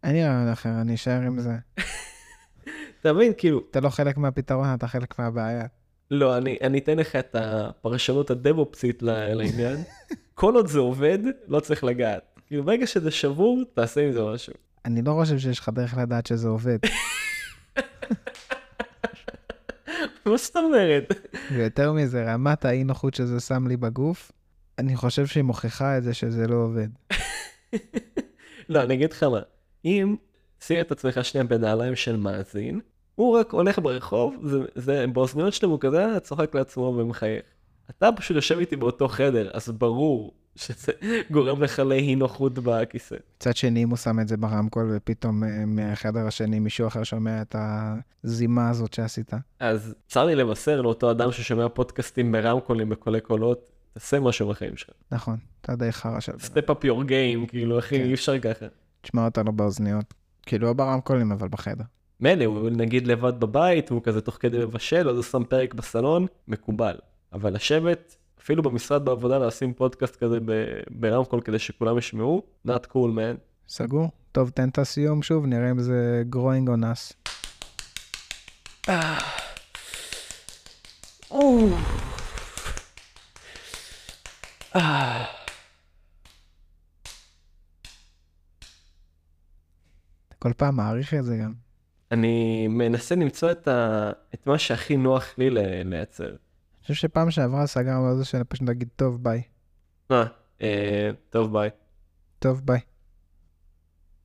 אין לי רעיון אחר, אני אשאר עם זה. אתה מבין? כאילו, אתה לא חלק מהפתרון, אתה חלק מהבעיה. לא, אני, אני אתן לך את הפרשנות הדב-אופסית לעניין. כל עוד זה עובד, לא צריך לגעת. כאילו, ברגע שזה שבור, תעשה עם זה משהו. אני לא חושב שיש לך דרך לדעת שזה עובד. מה זאת אומרת? ויותר מזה, רמת האי נוחות שזה שם לי בגוף, אני חושב שהיא מוכיחה את זה שזה לא עובד. לא, אני אגיד לך מה. אם שים את עצמך שנייה בנעליים של מאזין, הוא רק הולך ברחוב, זה, זה באוזניות שלו הוא כזה צוחק לעצמו ומחייך. אתה פשוט יושב איתי באותו חדר, אז ברור שזה גורם לך לאי נוחות בכיסא. מצד שני, אם הוא שם את זה ברמקול, ופתאום אה, מהחדר השני מישהו אחר שומע את הזימה הזאת שעשית. אז צר לי לבשר לאותו אדם ששומע פודקאסטים ברמקולים בקולי קולות, תעשה משהו בחיים שלך. נכון, אתה די חרא של... סטפ אפ יור גיים, כאילו אחי, כן. אי אפשר ככה. תשמע אותנו באוזניות. כאילו, לא ברמקולים, אבל בחדר. מילא, הוא נגיד לבד בבית, הוא כזה תוך כדי מבשל, אז הוא שם פרק בסלון, מקובל. אבל לשבת, אפילו במשרד בעבודה, לשים פודקאסט כזה ברמקול כדי שכולם ישמעו, not cool man. סגור? טוב, תן את הסיום שוב, נראה אם זה growing on us. כל פעם מעריך את זה גם. אני מנסה למצוא את, ה... את מה שהכי נוח לי לייצר. חושב שפעם שעברה סגרנו על זה שאני פשוט נגיד, טוב, ביי. אה, אה, טוב ביי. טוב, ביי.